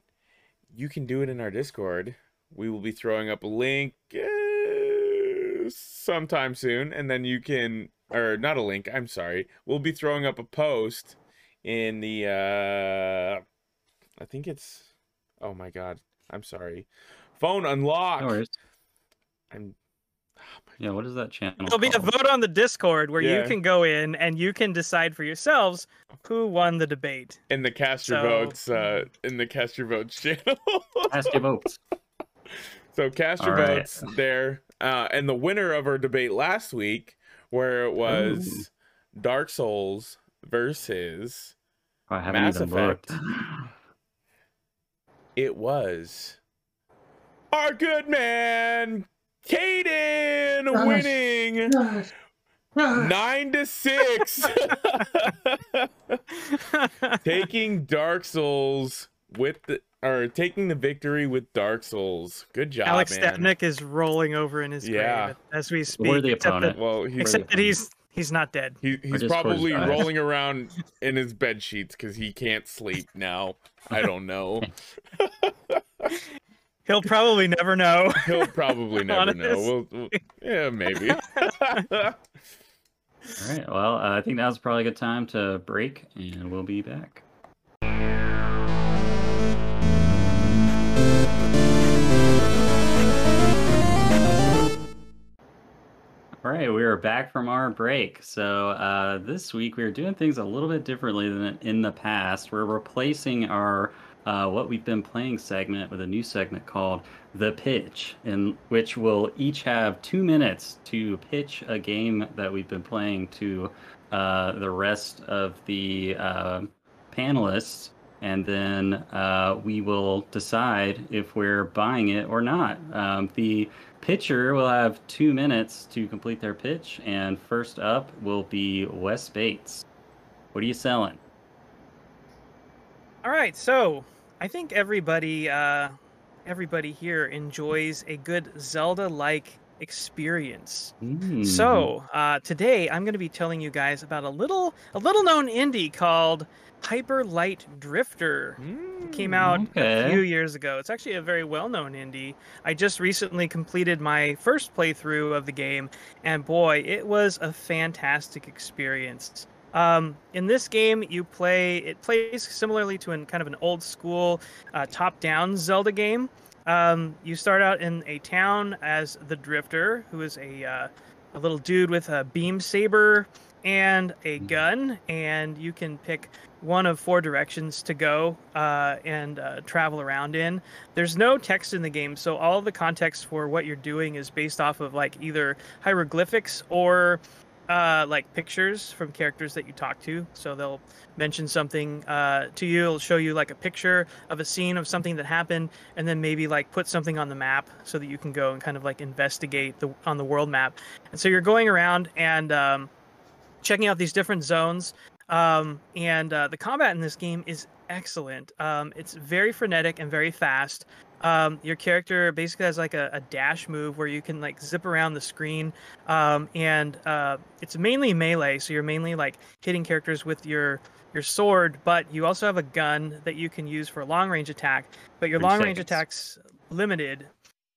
you can do it in our Discord. We will be throwing up a link uh, sometime soon, and then you can, or not a link, I'm sorry. We'll be throwing up a post in the uh, I think it's. Oh my god. I'm sorry. Phone unlocked. No worries. I'm. oh Yeah, what is that channel? There'll be a vote on the Discord where Yeah. you can go in and you can decide for yourselves who won the debate. In the cast your So- votes. Uh, in the cast your votes channel. Ask your votes. So cast your All right. votes there. Uh, and the winner of our debate last week, where it was Dark Souls versus, Oh, I haven't Mass even Effect. looked. it was our good man Caden Gosh. winning nine to six, taking Dark Souls with the or taking the victory with Dark Souls. Good job, Alex man. Stepnick is rolling over in his Yeah. grave as we speak. Worthy except opponent. That, Well, he's except that he's he's not dead. He, he's probably rolling around in his bed sheets because he can't sleep now. I don't know. He'll probably never know. He'll probably never know. We'll, we'll- yeah, maybe. All right. Well, uh, I think now's probably a good time to break, and we'll be back. All right, we are back from our break. So uh, this week we are doing things a little bit differently than in the past. We're replacing our uh, what we've been playing segment with a new segment called the pitch, in which we'll each have two minutes to pitch a game that we've been playing to uh, the rest of the uh, panelists, and then uh, we will decide if we're buying it or not. Um, the pitcher will have two minutes to complete their pitch, and first up will be Wes Bates. What are you selling? All right, so I think everybody uh, everybody here enjoys a good Zelda-like experience. Mm. So uh, today I'm going to be telling you guys about a little a little known indie called Hyper Light Drifter. It came out a few years ago. It's actually a very well known indie. I just recently completed my first playthrough of the game, and boy, it was a fantastic experience. Um, in this game, you play it plays similarly to an kind of an old school uh, top down Zelda game. Um, you start out in a town as the Drifter, who is a uh, a little dude with a beam saber and a gun, and you can pick one of four directions to go uh, and uh, travel around in. There's no text in the game, so all of the context for what you're doing is based off of like either hieroglyphics or uh, like pictures from characters that you talk to. So they'll mention something uh, to you, it'll show you like a picture of a scene of something that happened, and then maybe like put something on the map so that you can go and kind of like investigate the on the world map. And so you're going around and um, checking out these different zones. Um, and uh, the combat in this game is excellent. Um, it's very frenetic and very fast. Um, your character basically has like a, a dash move where you can like zip around the screen, um, and uh, it's mainly melee. So you're mainly like hitting characters with your your sword, but you also have a gun that you can use for long range attack. But your Three long range attacks limited,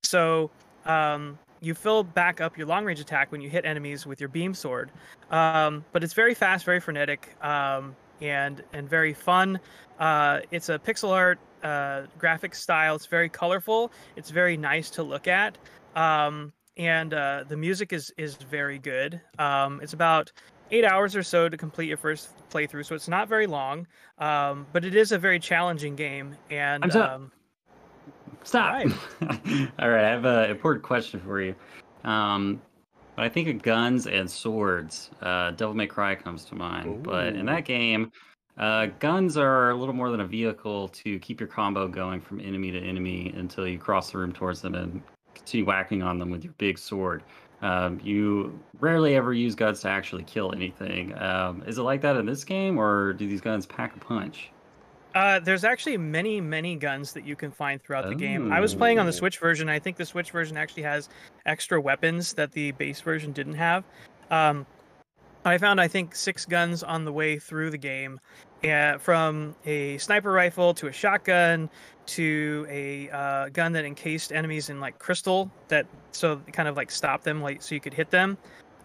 so um, you fill back up your long range attack when you hit enemies with your beam sword. Um, but it's very fast, very frenetic, um, and and very fun. Uh, it's a pixel art uh, graphic style. It's very colorful. It's very nice to look at. Um, and uh, the music is is very good. Um, it's about eight hours or so to complete your first playthrough, so it's not very long. Um, but it is a very challenging game, and Time's up. um, Stop. Right. All right, I have an important question for you. Um, when I think of guns and swords, uh, Devil May Cry comes to mind. But in that game, uh, guns are a little more than a vehicle to keep your combo going from enemy to enemy until you cross the room towards them and continue whacking on them with your big sword. Um, you rarely ever use guns to actually kill anything. Um, is it like that in this game, or do these guns pack a punch? Uh, there's actually many, many guns that you can find throughout the game. I was playing on the Oh. Switch version. I think the Switch version actually has extra weapons that the base version didn't have. Um, I found, I think, six guns on the way through the game, uh, from a sniper rifle to a shotgun to a uh, gun that encased enemies in like crystal that so kind of like stopped them, like so you could hit them.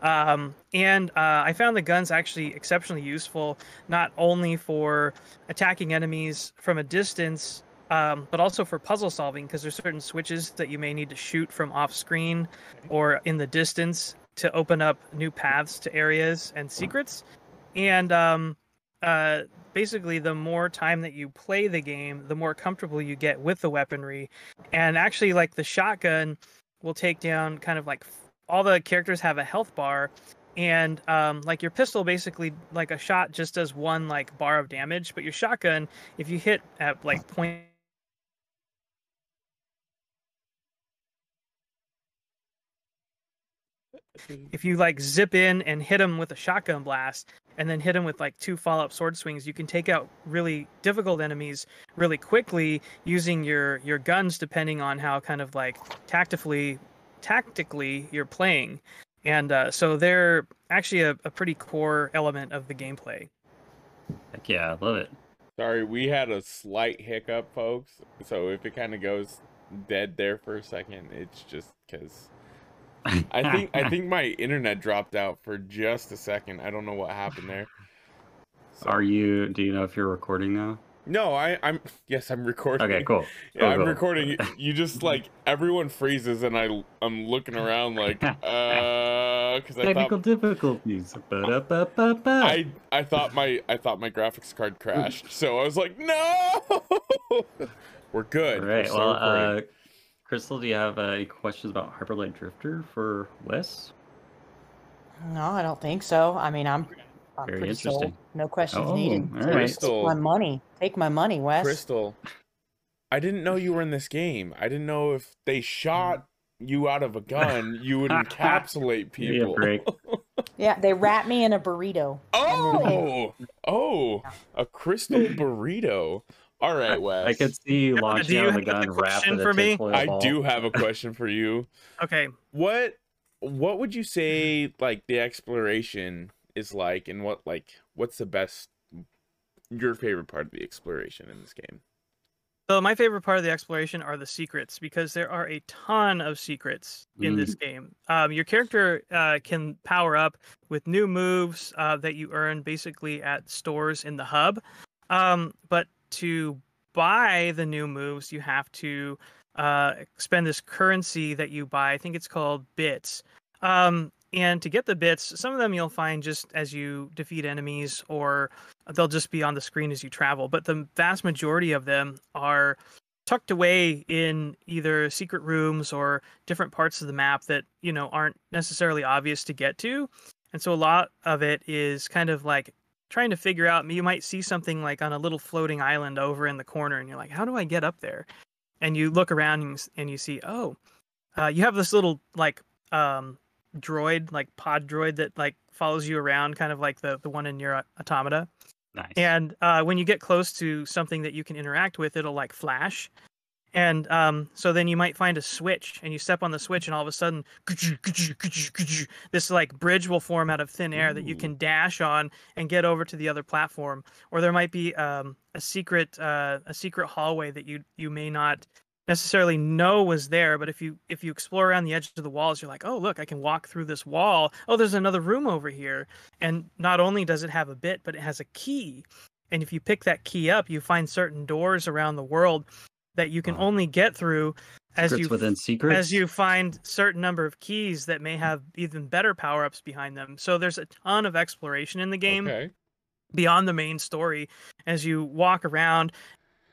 Um, and uh, I found the guns actually exceptionally useful, not only for attacking enemies from a distance, um, but also for puzzle solving, because there's certain switches that you may need to shoot from off screen or in the distance to open up new paths to areas and secrets. And um, uh, basically, the more time that you play the game, the more comfortable you get with the weaponry. And actually, like the shotgun will take down kind of like all the characters have a health bar and um, like your pistol basically like a shot just does one like bar of damage but your shotgun if you hit at like point if you like zip in and hit him with a shotgun blast and then hit him with like two follow-up sword swings you can take out really difficult enemies really quickly using your your guns depending on how kind of like tactically tactically you're playing and uh, so they're actually a, a pretty core element of the gameplay Heck yeah, I love it. Sorry, we had a slight hiccup, folks. So if it kind of goes dead there for a second, it's just because I think I think my internet dropped out for just a second. I don't know what happened there. So- Are you? Do you know if you're recording now? No, I, I'm. Yes, I'm recording. Okay, cool. Yeah, Cool, I'm cool. recording. You- just like everyone freezes, and I I'm looking around like, uh, because I Technical thought difficulties. I I thought my I thought my graphics card crashed, so I was like, no. We're good. All We're right. Well, uh, Crystal, do you have uh, any questions about Hyper Light Drifter for Wes? No, I don't think so. I mean, I'm, I'm Very pretty sold. interesting. No questions Oh, needed. all Take. Crystal. my money. Take my money, Wes. Crystal, I didn't know you were in this game. I didn't know if they shot you out of a gun, you would encapsulate Give me a people. break. Yeah, they wrap me in a burrito. Oh, oh, a crystal burrito. All right, Wes. I could see you Yeah, launching do you out the have a gun wrapped question in a for me? I ball. do have a question for you. okay What what would you say like the exploration is like and what like what's the best your favorite part of the exploration in this game? So my favorite part of the exploration are the secrets because there are a ton of secrets in this game. Um, your character uh, can power up with new moves uh, that you earn basically at stores in the hub. Um, but to buy the new moves, you have to uh, spend this currency that you buy. I think it's called bits. Um, and to get the bits, some of them you'll find just as you defeat enemies, or they'll just be on the screen as you travel. But the vast majority of them are tucked away in either secret rooms or different parts of the map that you know aren't necessarily obvious to get to. And so a lot of it is kind of like trying to figure out. You might see something like on a little floating island over in the corner, and you're like, "How do I get up there?" And you look around and you and you see, oh, uh, you have this little like um, droid, like pod droid that like follows you around, kind of like the the one in NieR: Automata. Nice. And uh, when you get close to something that you can interact with, it'll like flash. And um, so then you might find a switch, and you step on the switch, and all of a sudden, this like bridge will form out of thin air that you can dash on and get over to the other platform. Or there might be um, a secret uh, a secret hallway that you you may not necessarily know was there but if you if you explore around the edge of the walls you're like oh look i can walk through this wall. Oh there's another room over here. And not only does it have a bit but it has a key. And if you pick that key up you find certain doors around the world that you can Wow. only get through as secrets you within secrets. as you find certain number of keys that may have even better power-ups behind them so there's a ton of exploration in the game Okay. beyond the main story as you walk around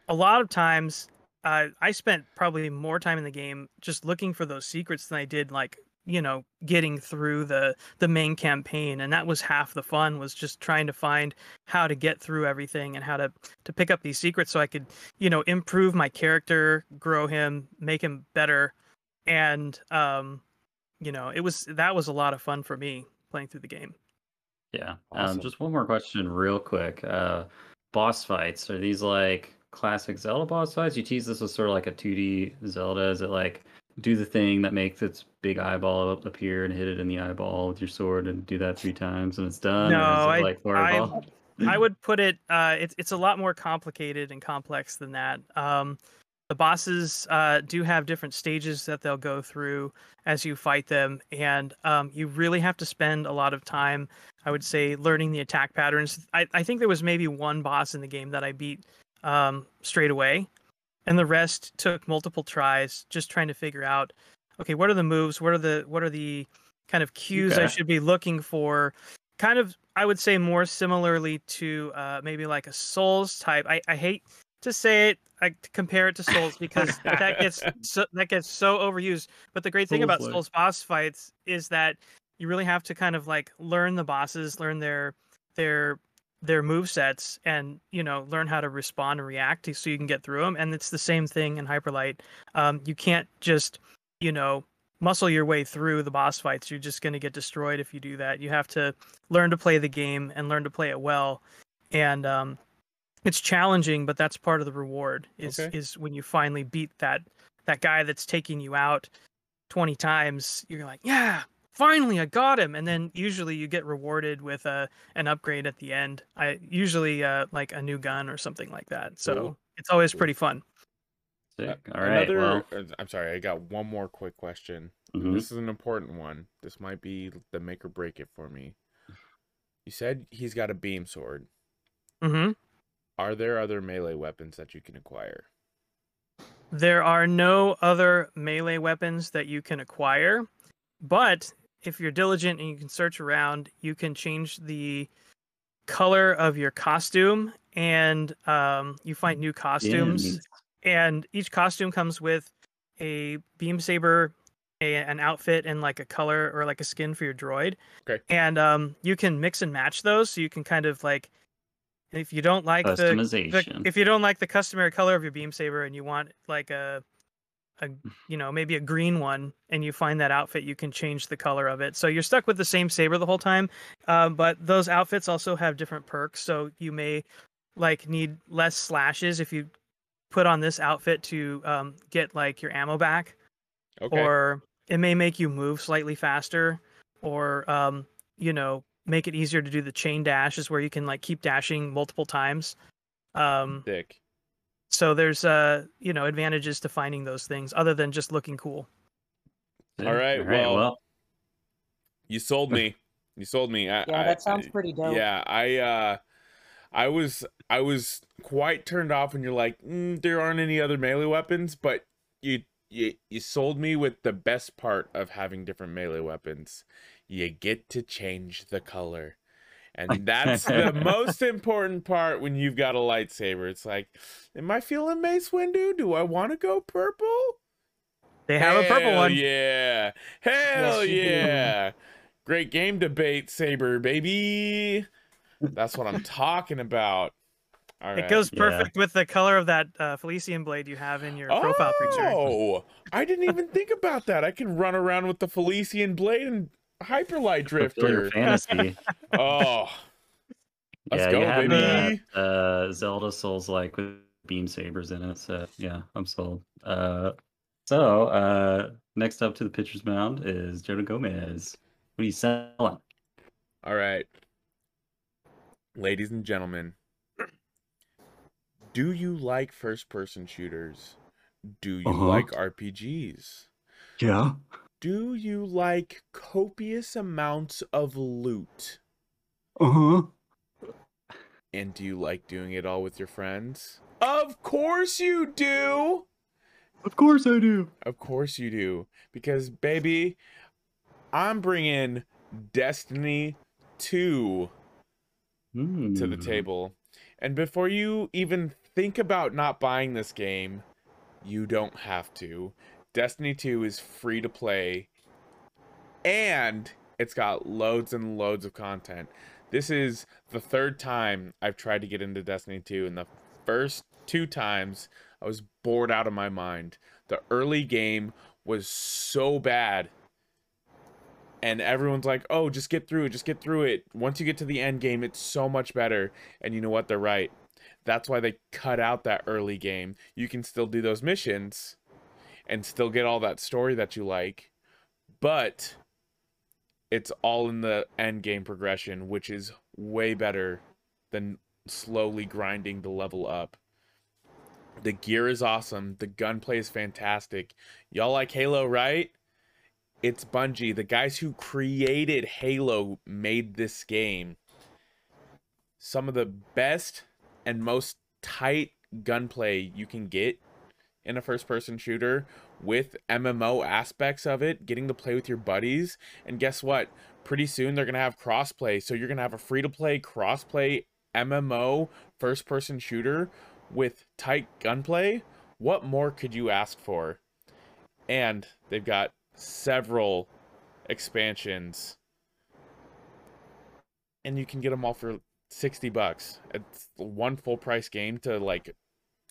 a lot of times uh, i spent probably more time in the game just looking for those secrets than i did like you know getting through the the main campaign and that was half the fun was just trying to find how to get through everything and how to to pick up these secrets so i could you know improve my character grow him make him better and um you know it was that was a lot of fun for me playing through the game Yeah. Awesome. Um, just one more question, real quick. Uh, boss fights are these like classic Zelda boss fights? You tease this as sort of like a 2D Zelda. Is it like do the thing that makes its big eyeball appear and hit it in the eyeball with your sword and do that three times and it's done? No, I- like Fireball? I would put it. Uh, it's it's a lot more complicated and complex than that. Um, the bosses uh, do have different stages that they'll go through as you fight them, and um, you really have to spend a lot of time, I would say, learning the attack patterns. I, I think there was maybe one boss in the game that I beat um, straight away, and the rest took multiple tries, just trying to figure out, okay, what are the moves? What are the what are the kind of cues I should be looking for? Kind of, I would say more similarly to uh, maybe like a Souls type. I, I hate to say it, I compare it to Souls because that gets so, that gets so overused. But the great thing about Souls-like. Souls boss fights is that you really have to kind of like learn the bosses, learn their their their move sets, and you know learn how to respond and react so you can get through them. And it's the same thing in Hyper Light. Um, you can't just you know muscle your way through the boss fights. You're just going to get destroyed if you do that. You have to learn to play the game and learn to play it well. And um, it's challenging, but that's part of the reward. Is Okay. is when you finally beat that that guy that's taking you out twenty times. You're like, yeah, finally I got him. And then usually you get rewarded with a an upgrade at the end. I usually uh, like a new gun or something like that. So Cool. it's always Cool. pretty fun. Sick. Uh, All right. Another, Well, uh, I'm sorry, I got one more quick question. mhm. This is an important one. This might be the make or break it for me. You said he's got a beam sword. Mm-hmm. Are there other melee weapons that you can acquire? There are no other melee weapons that you can acquire, but if you're diligent and you can search around, you can change the color of your costume, and um, you find new costumes. Yeah, And each costume comes with a beam saber, a, an outfit, and like a color or like a skin for your droid. Okay. And um, you can mix and match those, so you can kind of like, if you don't like the the, Customization. if you don't like the customary color of your beam saber and you want like a a you know maybe a green one and you find that outfit you can change the color of it. So you're stuck with the same saber the whole time um, but those outfits also have different perks. So you may like need less slashes if you put on this outfit to um, get like your ammo back. Okay. or it may make you move slightly faster or um, you know make it easier to do the chain dash is where you can like keep dashing multiple times. Um, Dick. So there's uh you know advantages to finding those things other than just looking cool All right, All right. well- Well, You sold me. You sold me. I, Yeah, I- that sounds I- pretty dope. Yeah, I uh I was I was quite turned off when you're like, mm, there aren't any other melee weapons, but you you you sold me with the best part of having different melee weapons. You get to change the color. And that's the most important part when you've got a lightsaber. It's like, am I feeling Mace Windu? Do I want to go purple? they have a purple one Yeah. Hell Yes, you do. yeah. Great game debate, Saber, baby. That's what I'm talking about. All right. it goes Yeah. perfect with the color of that uh, felician blade you have in your profile picture Oh, I didn't even think about that. I can run around with the Felician blade and Hyper Light Drifter. fantasy. Oh, Let's yeah, go, you have baby. that uh, Zelda Souls like with beam sabers in it. So yeah, I'm sold. Uh, so uh, next up to the pitcher's mound is Jonah Gomez. What are you selling? all right. Ladies and gentlemen, do you like first person shooters? Do you Uh-huh. like RPGs? Yeah. Do you like copious amounts of loot? Uh huh. And do you like doing it all with your friends? Of course you do! Of course I do. Of course you do. Because, baby, I'm bringing Destiny 2 to the Hmm. table. And before you even think about not buying this game, you don't have to. Destiny 2 is free to play and it's got loads and loads of content. This is the third time I've tried to get into Destiny 2 and the first two times I was bored out of my mind. The early game was so bad and everyone's like, "Oh, just get through it, just get through it." Once you get to the end game, it's so much better. And you know what? They're right. That's why they cut out that early game. You can still do those missions and still get all that story that you like, but it's all in the end game progression, which is way better than slowly grinding the level up. The gear is awesome. The gunplay is fantastic. Y'all like Halo, right? It's Bungie. The guys who created Halo made this game. Some of the best and most tight gunplay you can get in a first person shooter with MMO aspects of it, getting to play with your buddies. And guess what? Pretty soon they're going to have crossplay. So you're going to have a free to play crossplay MMO first person shooter with tight gunplay. What more could you ask for? And they've got several expansions. And you can get them all for 60 bucks. It's one full price game to like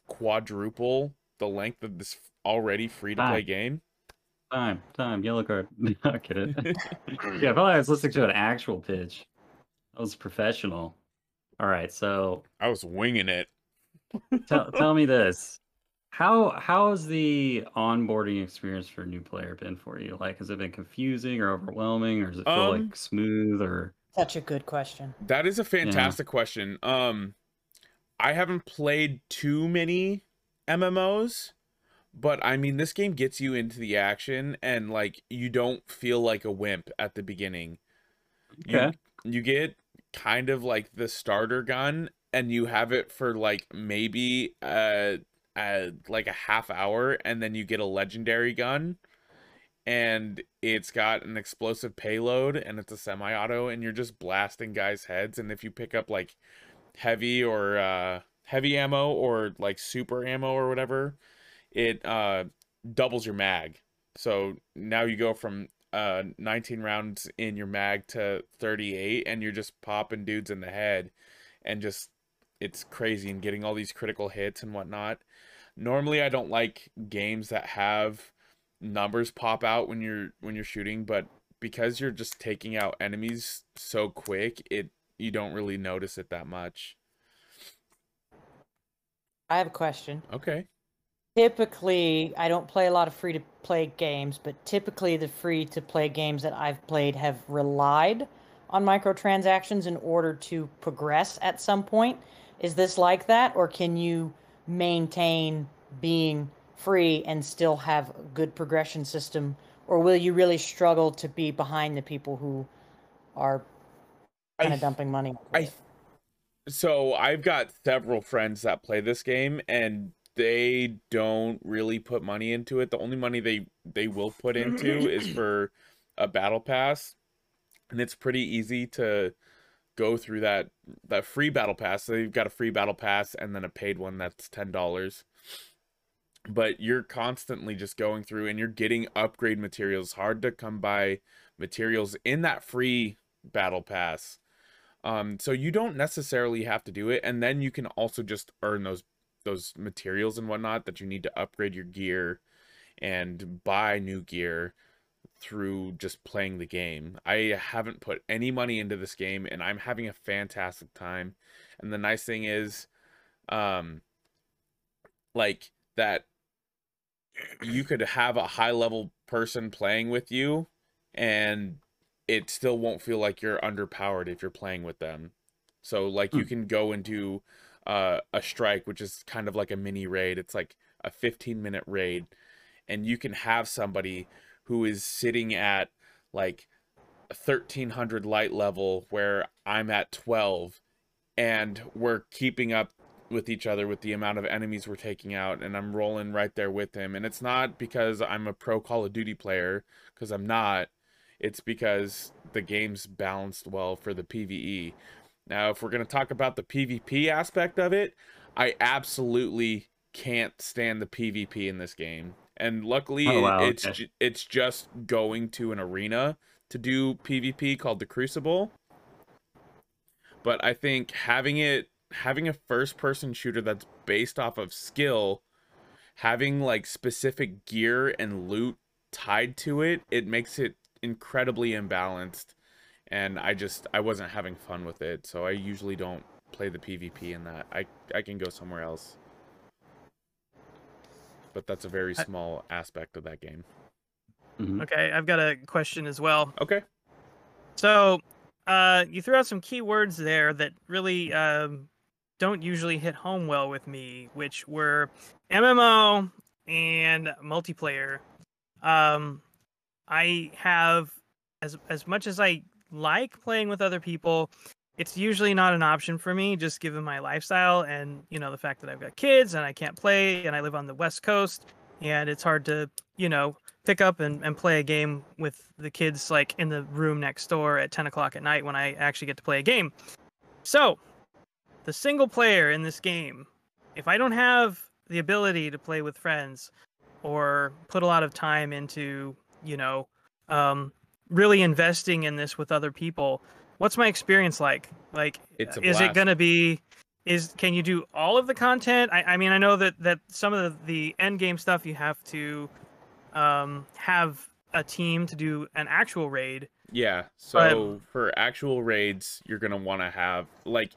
quadruple the length of this already free to play game. Time, time, yellow card. Not kidding. yeah, I felt like I was listening to an actual pitch. That was professional. All right, so I was winging it. tell tell me this. How how has the onboarding experience for a new player been for you? Like, has it been confusing or overwhelming, or does it feel Um, like smooth? Or Such a good question. That is a fantastic question. Um I haven't played too many MMOs, but I mean this game gets you into the action and like you don't feel like a wimp at the beginning. You- you get kind of like the starter gun and you have it for like maybe uh, uh like a half hour and then you get a legendary gun and it's got an explosive payload and it's a semi-auto and you're just blasting guys heads and if you pick up like heavy or uh heavy ammo or like super ammo or whatever it uh doubles your mag. So now you go from uh 19 rounds in your mag to 38 and you're just popping dudes in the head and just it's crazy and getting all these critical hits and whatnot. Normally i don't like games that have numbers pop out when you're when you're shooting but because you're just taking out enemies so quick it you don't really notice it that much I have a question. okay Typically, I don't play a lot of free to play games, but typically the free to play games that I've played have relied on microtransactions in order to progress at some point. Is this like that, or can you maintain being free and still have a good progression system, or will you really struggle to be behind the people who are kind of dumping money? I? So I've got several friends that play this game and they don't really put money into it. The only money they they will put into is for a battle pass. And it's pretty easy to go through that that free battle pass. So you've got a free battle pass and then a paid one that's $10. But you're constantly just going through and you're getting upgrade materials. Hard to come by materials in that free battle pass. Um, so you don't necessarily have to do it, and then you can also just earn those those materials and whatnot that you need to upgrade your gear and buy new gear through just playing the game. I haven't put any money into this game and I'm having a fantastic time. And the nice thing is um like that you could have a high level person playing with you and it still won't feel like you're underpowered if you're playing with them. So like you Hmm. can go into uh, a strike, which is kind of like a mini raid. It's like a 15 minute raid, and you can have somebody who is sitting at like 1300 light level where I'm at 12, and we're keeping up with each other with the amount of enemies we're taking out, and I'm rolling right there with him. And it's not because I'm a pro Call of Duty player, because I'm not. It's because the game's balanced well for the PvE. Now, if we're going to talk about the PvP aspect of it, I absolutely can't stand the PvP in this game. And luckily, Oh, wow, it's okay. it's just going to an arena to do PvP called the Crucible. But I think having it having a first person shooter that's based off of skill, having like specific gear and loot tied to it, it makes it incredibly imbalanced and I just I wasn't having fun with it, so I usually don't play the PvP in that. I I can go somewhere else. But that's a very I- small aspect of that game. Mhm. Okay, I've got a question as well. Okay. So, uh, you threw out some keywords there that really um, don't usually hit home well with me, which were MMO and multiplayer. Um, I have as as much as I like playing with other people, it's usually not an option for me just given my lifestyle and you know the fact that I've got kids and I can't play and I live on the west coast and it's hard to you know pick up and, and play a game with the kids like in the room next door at 10 o'clock at night when I actually get to play a game. So the single player in this game, if I don't have the ability to play with friends or put a lot of time into, you know, um, really investing in this with other people, what's my experience like? Like, It's is it going to be? Is can you do all of the content? I, I mean, I know that that some of the, the end game stuff you have to um, have a team to do an actual raid. Yeah. So for actual raids, you're gonna want to have like,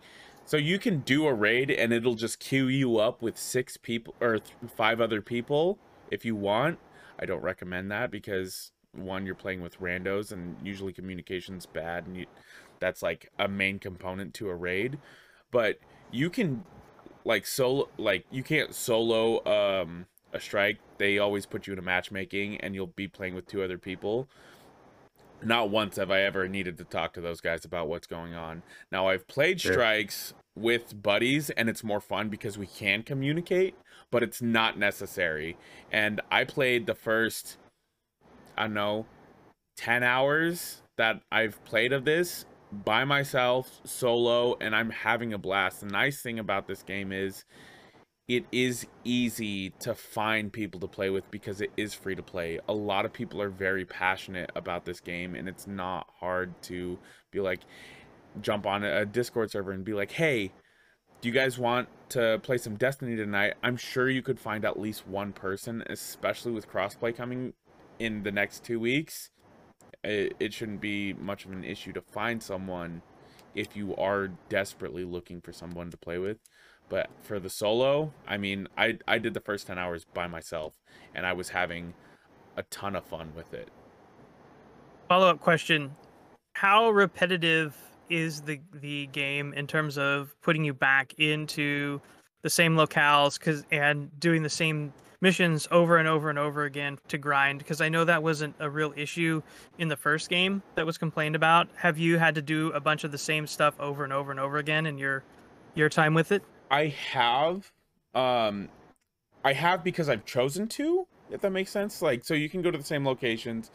so you can do a raid and it'll just queue you up with six people or th- five other people if you want. I don't recommend that because one, you're playing with randos and usually communication's bad, and you, that's like a main component to a raid. But you can like solo, like you can't solo um a strike. They always put you in a matchmaking, and you'll be playing with two other people not once have I ever needed to talk to those guys about what's going on. Now I've played Sure. strikes with buddies and it's more fun because we can communicate, but it's not necessary. And I played the first I don't know 10 hours that I've played of this by myself solo and I'm having a blast. The nice thing about this game is it is easy to find people to play with because it is free to play. A lot of people are very passionate about this game, and it's not hard to be like, jump on a Discord server and be like, hey, do you guys want to play some Destiny tonight? I'm sure you could find at least one person, especially with crossplay coming in the next two weeks. It, it shouldn't be much of an issue to find someone if you are desperately looking for someone to play with. But for the solo, I mean, I I did the first 10 hours by myself and I was having a ton of fun with it. Follow up question: How repetitive is the the game in terms of putting you back into the same locales cause, and doing the same missions over and over and over again to grind? Because I know that wasn't a real issue in the first game that was complained about. Have you had to do a bunch of the same stuff over and over and over again in your your time with it? I have um I have because I've chosen to, if that makes sense. Like so you can go to the same locations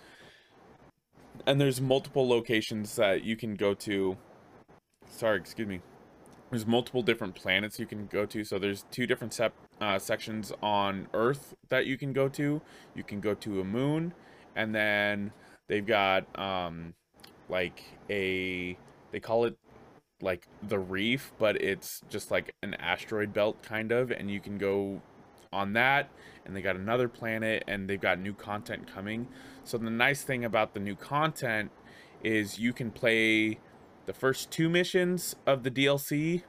and there's multiple locations that you can go to. Sorry, excuse me. There's multiple different planets you can go to. So there's two different sep- uh, sections on Earth that you can go to. You can go to a moon, and then they've got um, like a they call it like the reef, but it's just like an asteroid belt kind of, and you can go on that. And they got another planet, and they've got new content coming. So the nice thing about the new content is you can play the first two missions of the DLC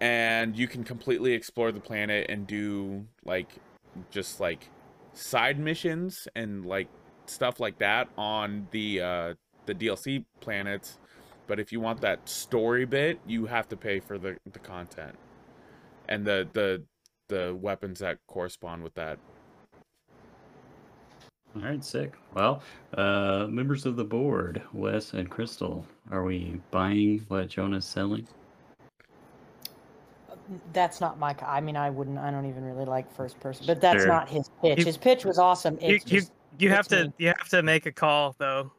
and you can completely explore the planet and do like just like side missions and like stuff like that on the uh the DLC planets but if you want that story bit you have to pay for the the content and the the the weapons that correspond with that All right, sick. Well, uh, members of the board, Wes and Crystal, are we buying what Jonah's selling? That's not my. I mean, I wouldn't. I don't even really like first person, but that's Sure. not his pitch. You- His pitch was awesome. You It's you, just, you have it's to me. you have to make a call though.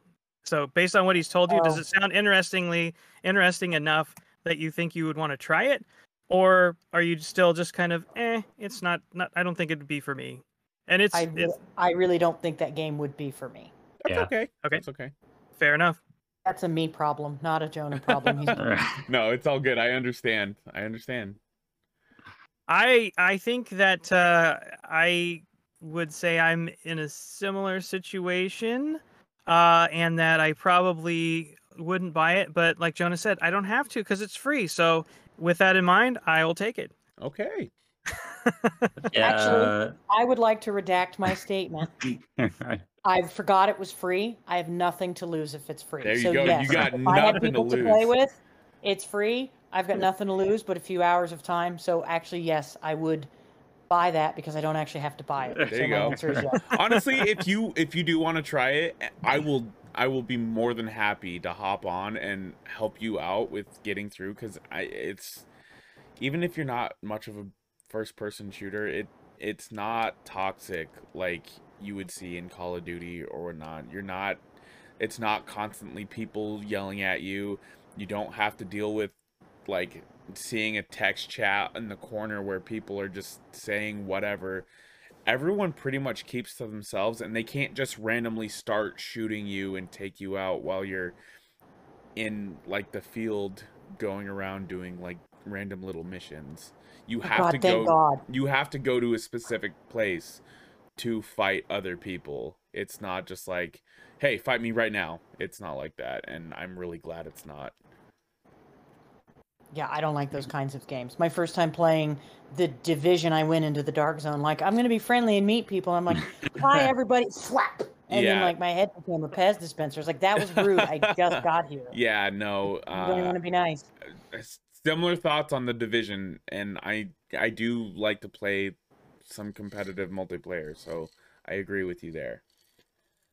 So based on what he's told you, does Oh. it sound interestingly interesting enough that you think you would want to try it, or are you still just kind of eh? It's not not. I don't think it'd be for me. And it's I, re- it's I really don't think that game would be for me. that's Yeah. okay Okay. that's okay fair enough. That's a me problem, not a Jonah problem. He's All right. no it's all good i understand i understand I I think that uh, I would say I'm in a similar situation, uh, and that I probably wouldn't buy it. But like Jonah said, I don't have to because it's free. So with that in mind, I will take it. okay Yeah. I would like to redact my statement. I forgot it was free. I have nothing to lose if it's free. There you so go. You Yes, got if I had nothing to people to, play lose. with, it's free. I've got nothing to lose but a few hours of time. So actually, yes, I would buy that because I don't actually have to buy it. There so you my go. answer is yes. Honestly, if you if you do want to try it, I will I will be more than happy to hop on and help you out with getting through because I it's even if you're not much of a first person shooter, it it's not toxic like you would see in Call of Duty or whatnot. You're not it's not constantly people yelling at you. You don't have to deal with like seeing a text chat in the corner where people are just saying whatever everyone pretty much keeps to themselves and they can't just randomly start shooting you and take you out while you're in like the field going around doing like random little missions. You have God, to go God. you have to go to a specific place to fight other people. It's not just like hey fight me right now. It's not like that and i'm really glad it's not Yeah, I don't like those kinds of games. My first time playing the division, I went into the dark zone like I'm gonna be friendly and meet people. I'm like, hi everybody, slap, and then like my head became a Pez dispenser. It's like that was rude. I just got here. yeah no I'm going uh, want to be nice. similar thoughts on the division and i i do like to play some competitive multiplayer so i agree with you there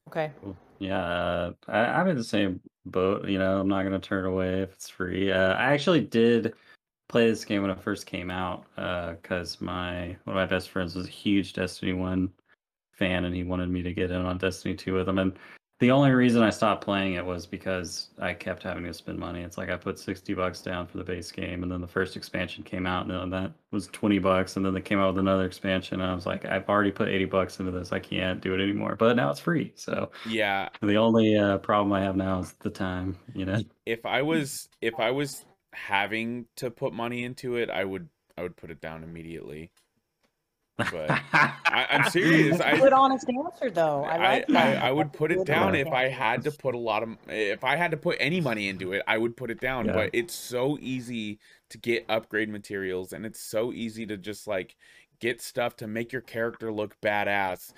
Okay. Cool. Yeah, uh, I, I'm in the same boat. You know, I'm not gonna turn away if it's free. Uh, I actually did play this game when it first came out because my one of my best friends was a huge Destiny One fan, and he wanted me to get in on Destiny Two with him. And the only reason I stopped playing it was because I kept having to spend money. It's like I put sixty bucks down for the base game, and then the first expansion came out, and then that was twenty bucks, and then they came out with another expansion, and I was like, I've already put eighty bucks into this. I can't do it anymore. But now it's free, so. yeah The only uh, problem I have now is the time, you know. if i was if i was having to put money into it i would i would put it down immediately But I, i'm serious That's a i good honest answer though. I I, like I, that. I would put it down honest if I had to put a lot of if I had to put any money into it, I would put it down. Yeah. But it's so easy to get upgrade materials and it's so easy to just like get stuff to make your character look badass.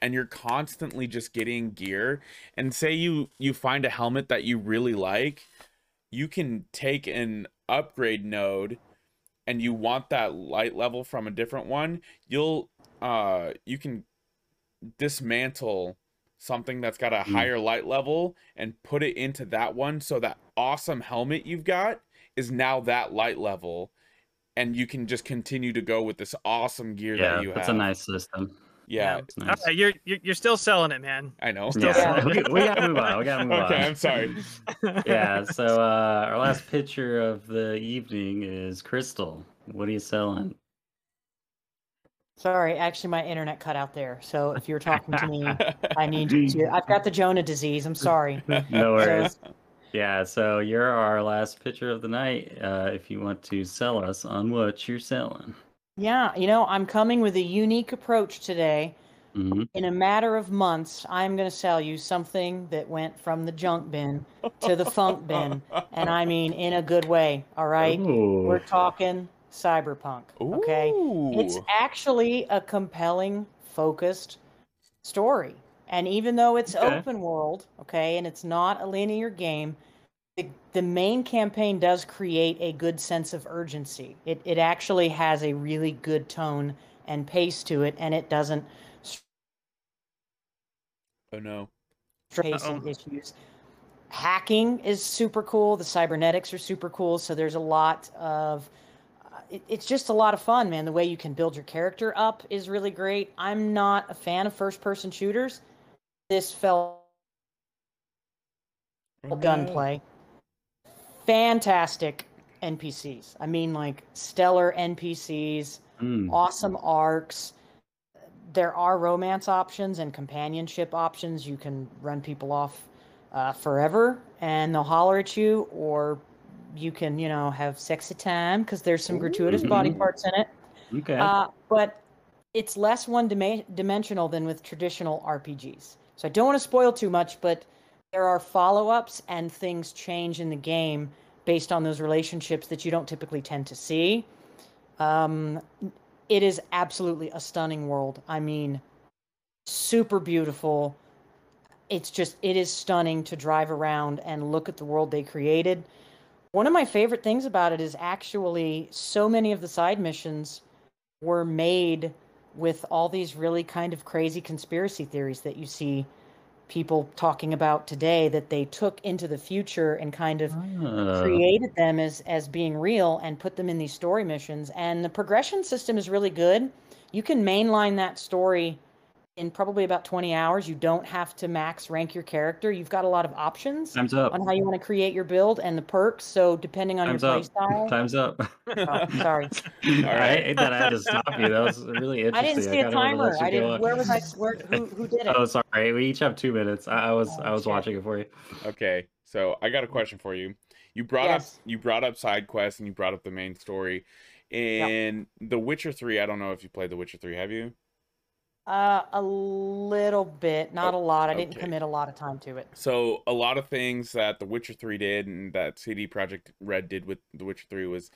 And you're constantly just getting gear. And say you you find a helmet that you really like, you can take an upgrade node and you want that light level from a different one, you'll uh you can dismantle something that's got a Mm. higher light level and put it into that one so that awesome helmet you've got is now that light level and you can just continue to go with this awesome gear yeah, that you that's have. That's a nice system. Yeah, It's All nice. right, you're, you're you're still selling it, man. I know. Still Yeah, Yeah. we, we gotta move on. We gotta move okay, on. I'm sorry. yeah, so uh, our last picture of the evening is Crystal. What are you selling? Sorry, actually, my internet cut out there. So if you're talking to me, I need you to. I've got the Jonah disease. I'm sorry. No worries. Yeah, so you're our last picture of the night. Uh, if you want to sell us on what you're selling. Yeah, you know, I'm coming with a unique approach today. hmm In a matter of months, I'm going to sell you something that went from the junk bin to the funk bin. And I mean in a good way, all right? We're talking cyberpunk, okay? It's actually a compelling, focused story. And even though it's Okay. open world, okay, and it's not a linear game, the, the main campaign does create a good sense of urgency. It, it actually has a really good tone and pace to it, and it doesn't Oh no. pacing Uh-oh. issues. Hacking is super cool. The cybernetics are super cool. So there's a lot of. Uh, it, it's just a lot of fun, man. The way you can build your character up is really great. I'm not a fan of first-person shooters. This felt Oh, gunplay. Fantastic NPCs. I mean, like stellar NPCs Mm. awesome arcs. There are romance options and companionship options. You can run people off uh, forever and they'll holler at you, or you can, you know, have sexy time because there's some gratuitous body parts in it. Okay. Uh, but it's less one dima- dimensional than with traditional RPGs. So I don't want to spoil too much, but there are follow ups and things change in the game based on those relationships that you don't typically tend to see. Um, it is absolutely a stunning world. I mean, super beautiful. It's just, it is stunning to drive around and look at the world they created. one of my favorite things about it is actually so many of the side missions were made with all these really kind of crazy conspiracy theories that you see people talking about today that they took into the future and kind of Uh, created them as as being real and put them in these story missions. And the progression system is really good. You can mainline that story in probably about 20 hours you don't have to max rank your character you've got a lot of options time's up. on how you want to create your build and the perks so depending on Time's your up. playstyle Time's up. oh, sorry I hate that I had to stop you. That was really interesting. i didn't see a kinda wanted to timer i didn't on. where was i where who, who did it Oh, sorry. We each have two minutes. I, I was Oh, I was shit. watching it for you. Okay, so I got a question for you. You brought Yes. up you brought up side quests and you brought up the main story. In The Witcher 3, I don't know if you played The Witcher 3, have you? Uh a little bit not a lot i didn't commit a lot of time to it So a lot of things that The Witcher 3 did and that CD Projekt Red did with The Witcher 3 was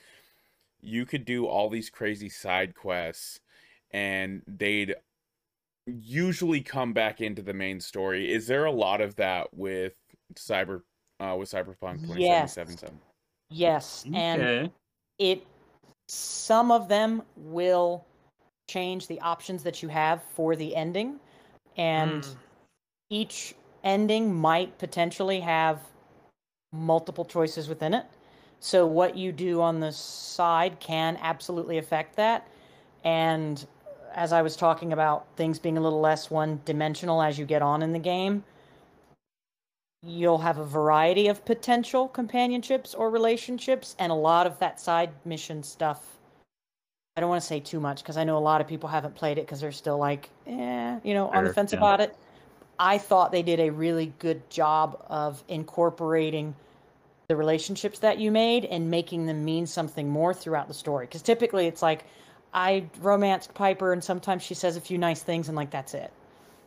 you could do all these crazy side quests and they'd usually come back into the main story. Is there a lot of that with Cyber uh with Cyberpunk 2077? yes and Okay. it some of them will change the options that you have for the ending. And Mm. each ending might potentially have multiple choices within it. So what you do on the side can absolutely affect that. And as i was talking about things being a little less one dimensional as you get on in the game you'll have a variety of potential companionships or relationships and a lot of that side mission stuff i don't want to say too much because i know a lot of people haven't played it because they're still like eh you know on the fence yeah. about it i thought they did a really good job of incorporating the relationships that you made and making them mean something more throughout the story because typically it's like i romanced piper and sometimes she says a few nice things and like that's it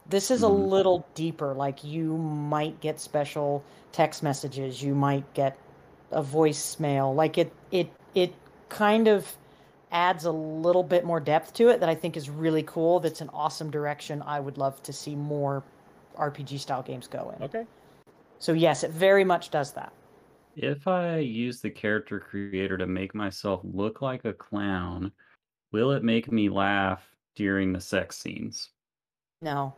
this is a Mhm. little deeper like you might get special text messages you might get a voicemail like it it it kind of adds a little bit more depth to it that i think is really cool that's an awesome direction i would love to see more rpg style games go in Okay. so yes it very much does that If I use the character creator to make myself look like a clown, will it make me laugh during the sex scenes? no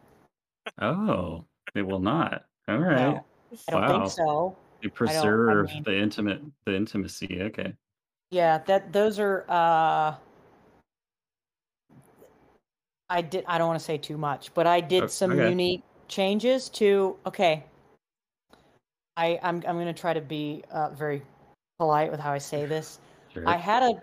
Oh, it will not. All right. no i don't Wow. think so You I preserve mean- the intimate the intimacy. Okay. Yeah, that those are uh I did I don't want to say too much, but I did O- some okay. unique changes to okay. I I'm I'm going to try to be uh, very polite with how I say this. Sure. I had a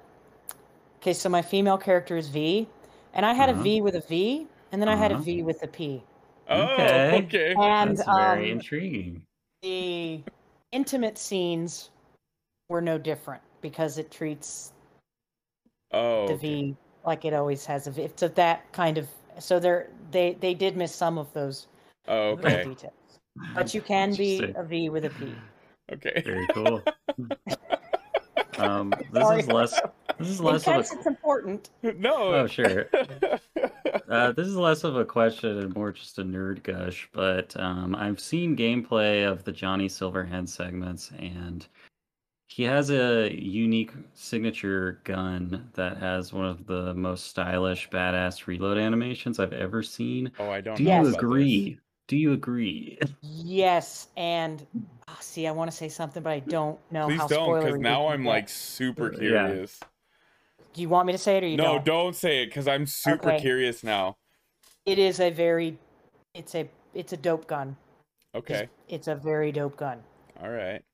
Okay, so my female character is V, and I had Uh-huh. a V with a V, and then I had a Uh-huh. With a P. Oh, Okay. okay. And That's very um, intriguing. the intimate scenes were no different because it treats Oh, the okay. V like it always has a V. It's of that kind of. So they're they they did miss some of those Oh, okay. details, but you can be a V with a P. Okay. Very cool. um, this Sorry. is less. This is less of a. it's important. no. Oh, sure. Uh, this is less of a question and more just a nerd gush, but um, I've seen gameplay of the Johnny Silverhand segments, and he has a unique signature gun that has one of the most stylish, badass reload animations I've ever seen. oh, I don't Do know you about this. agree? Do you agree? Yes, and ah, see, I want to say something, but I don't know Please how. don't, because now I'm can like get. super Yeah. curious. Do you want me to say it or you No, don't? don't say it, because I'm super Okay. curious now. It is a very, it's a it's a dope gun. It's- Okay. It's a very dope gun. All right.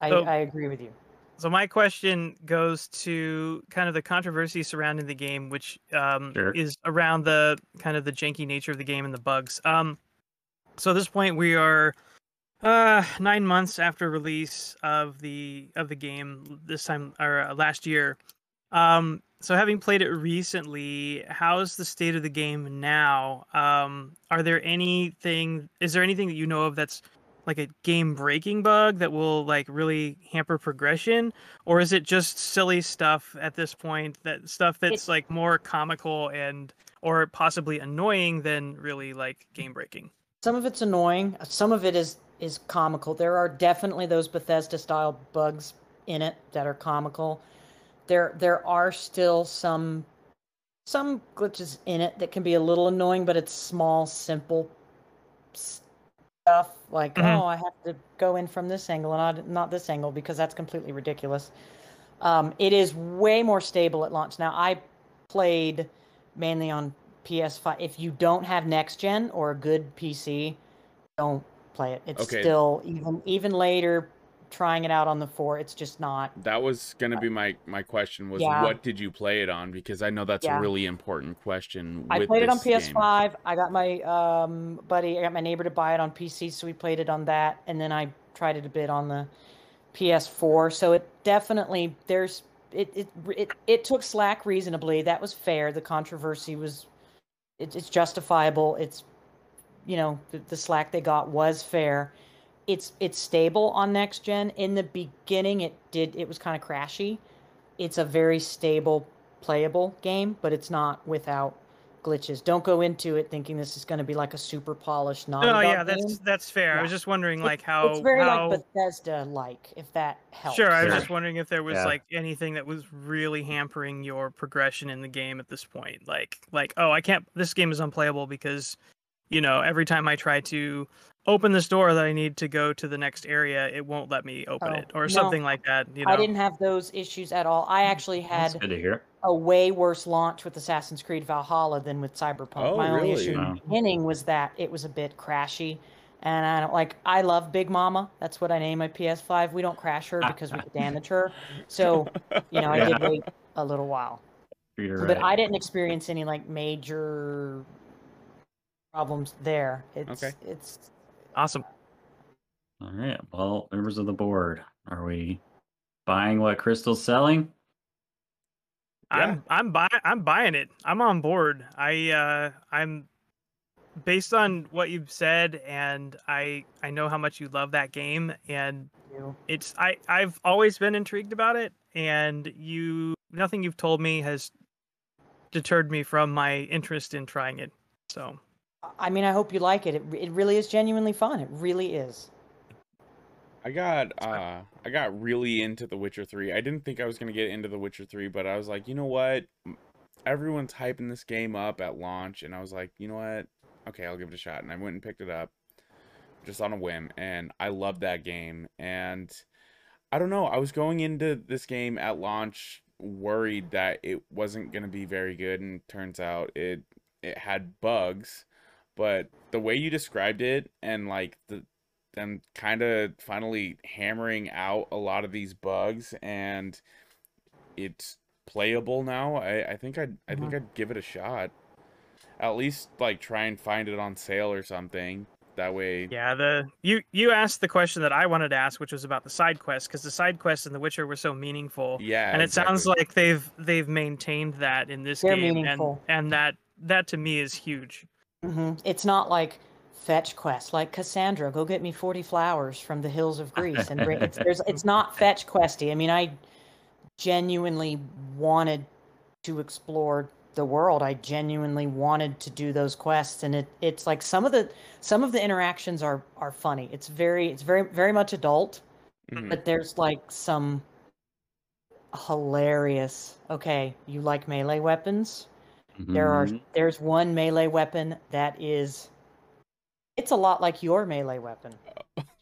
I So- I agree with you. So my question goes to kind of the controversy surrounding the game, which um, Sure. is around the kind of the janky nature of the game and the bugs. Um, so at this point, we are uh, nine months after release of the of the game. This time or uh, last year. Um, so having played it recently, how's the state of the game now? Um, are there anything? Is there anything that you know of that's like a game breaking bug that will like really hamper progression or is it just silly stuff at this point that stuff that's like more comical and or possibly annoying than really like game breaking Some of it's annoying. Some of it is is comical. There are definitely those Bethesda style bugs in it that are comical. There there are still some some glitches in it that can be a little annoying, but it's small, simple stuff like Mhm. oh, I have to go in from this angle and not not this angle because that's completely ridiculous. Um, it is way more stable at launch. Now I played mainly on PS5. If you don't have next gen or a good PC, don't play it. It's Okay. still even even later trying it out on the 4, it's just not That was gonna be my my question was Yeah. what did you play it on? Because I know that's Yeah. a really important question. I played it on. PS5. I got my um, buddy, I got my neighbor to buy it on PC, so we played it on that, and then I tried it a bit on the PS4. So it definitely there's it it it, it took slack reasonably. That was fair. The controversy was it, it's justifiable. It's you know the, the slack they got was fair. It's it's stable on next gen. In the beginning, it did it was kind of crashy. It's a very stable playable game, but it's not without glitches. Don't go into it thinking this is going to be like a super polished Naughty Oh Dog yeah, game. that's that's fair. I was just wondering It- like how it's very how like Bethesda like, if that helps. Sure, I was Sure. just wondering if there was Yeah. like anything that was really hampering your progression in the game at this point. Like like oh, I can't this game is unplayable because you know, every time I try to open this door that I need to go to the next area, it won't let me open Oh, it or no. something like that, you know. I didn't have those issues at all. I mm, actually had good to hear. a way worse launch with Assassin's Creed Valhalla than with Cyberpunk. Oh, My only really? issue in the beginning was that it was a bit crashy. And I don't like I love Big Mama. That's what I name my PS5. We don't crash her because we could damage her. So, you know, I did wait a little while. Treat her But right. I didn't experience any like major problems there. It's Okay. it's Awesome. All right. Well, members of the board, are we buying what Crystal's selling? I'm I'm buy I'm buying it. I'm on board. I uh I'm based on what you've said and I I know how much you love that game and you. it's I I've always been intrigued about it and you nothing you've told me has deterred me from my interest in trying it. So, I mean, I hope you like it. It it really is genuinely fun. It really is. I got uh I got really into The Witcher 3. I didn't think I was going to get into The Witcher 3, but I was like, "You know what? Everyone's hyping this game up at launch." And I was like, "You know what? Okay, I'll give it a shot." And I went and picked it up just on a whim, and I loved that game. And I don't know, I was going into this game at launch worried that it wasn't going to be very good and turns out it it had bugs, but the way you described it and like the them kind of finally hammering out a lot of these bugs and it's playable now i, I think i'd i think mm-hmm. i'd give it a shot at least like try and find it on sale or something that way yeah, the you you asked the question that I wanted to ask which was about the side quests because the side quests in The Witcher were so meaningful. yeah and it sounds like they've they've maintained that in this They're game meaningful. and and that that to me is huge. Hmm It's not like fetch quest, like Kassandra, go get me forty flowers from the hills of Greece, and bring. It's, there's, it's not fetch questy. I mean, I genuinely wanted to explore the world. I genuinely wanted to do those quests, and it, it's like some of the some of the interactions are are funny. It's very it's very very much adult, Mhm. but there's like some hilarious. Okay, you like melee weapons? There are Mhm. there's one melee weapon that is it's a lot like your melee weapon.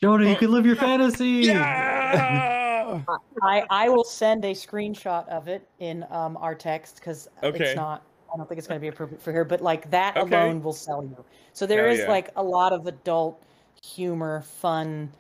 Jonah, you can live your fantasy. yeah I I will send a screenshot of it in um our text because Okay. it's not I don't think it's going to be appropriate for here, but like that Okay. alone will sell you. So there Hell is yeah. like a lot of adult humor, fun,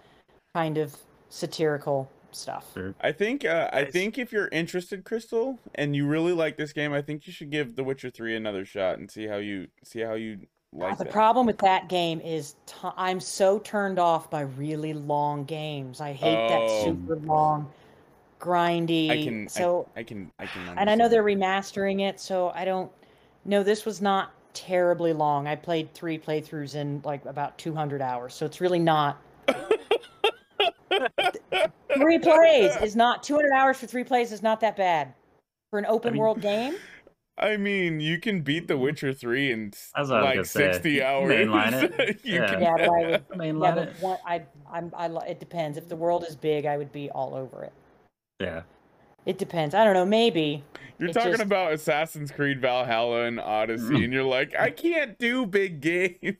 kind of satirical stuff. Sure. I think uh, I think if you're interested, Crystal, and you really like this game, I think you should give The Witcher Three another shot and see how you see how you like it. the that. problem with that game is t- I'm so turned off by really long games. I hate Oh. that super long, grindy. I can so I, I can I can. and I know they're remastering it, so I don't. No, this was not terribly long. I played three playthroughs in like about 200 hours, so it's really not. Three plays is not 200 hours for three plays is not that bad for an open mean- world game. I mean, you can beat The Witcher Three in That's what I was like gonna say. sixty hours. Mainline it. you Yeah. can. Yeah, but I would. I mean, Yeah, but it. one, I, I'm, I, it depends. If the world is big, I would be all over it. Yeah. It depends. I don't know. Maybe. You're It talking just- about Assassin's Creed Valhalla and Odyssey, and you're like, I can't do big games.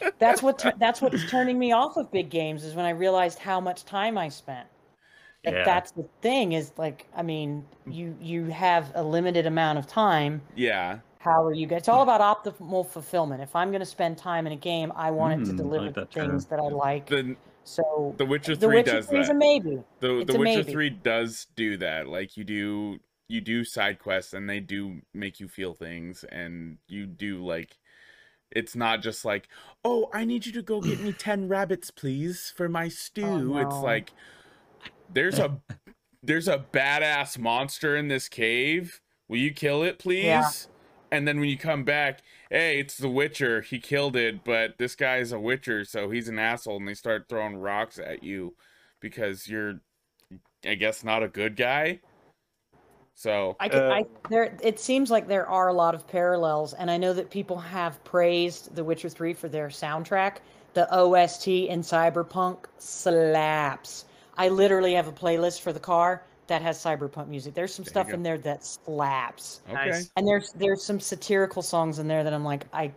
That's what tu- that's what's turning me off of big games is when I realized how much time I spent. Like, Yeah. That's the thing is like I mean you you have a limited amount of time. yeah, How are you? It's all about optimal fulfillment. If I'm going to spend time in a game, I want it to Mm, deliver like the that term. things that I like. the so The Witcher The Three Witcher does 3 is that. a maybe. the It's The a Witcher maybe. Three does do that. Like you do, you do side quests, and they do make you feel things, and you do like. It's not just like, oh, I need you to go get me ten rabbits, please, for my oh, stew. It's no. like, there's a, there's a badass monster in this cave. Will you kill it, please? Yeah. And then when you come back, hey, it's the Witcher. He killed it, but this guy's a Witcher, so he's an asshole, and they start throwing rocks at you because you're, I guess, not a good guy. So I, can, Uh, I there it seems like there are a lot of parallels and I know that people have praised The Witcher 3 for their soundtrack. The OST in Cyberpunk slaps. I literally have a playlist for the car that has cyberpunk music. There's some There stuff in there that slaps. okay, Nice. And there's there's some satirical songs in there that I'm like I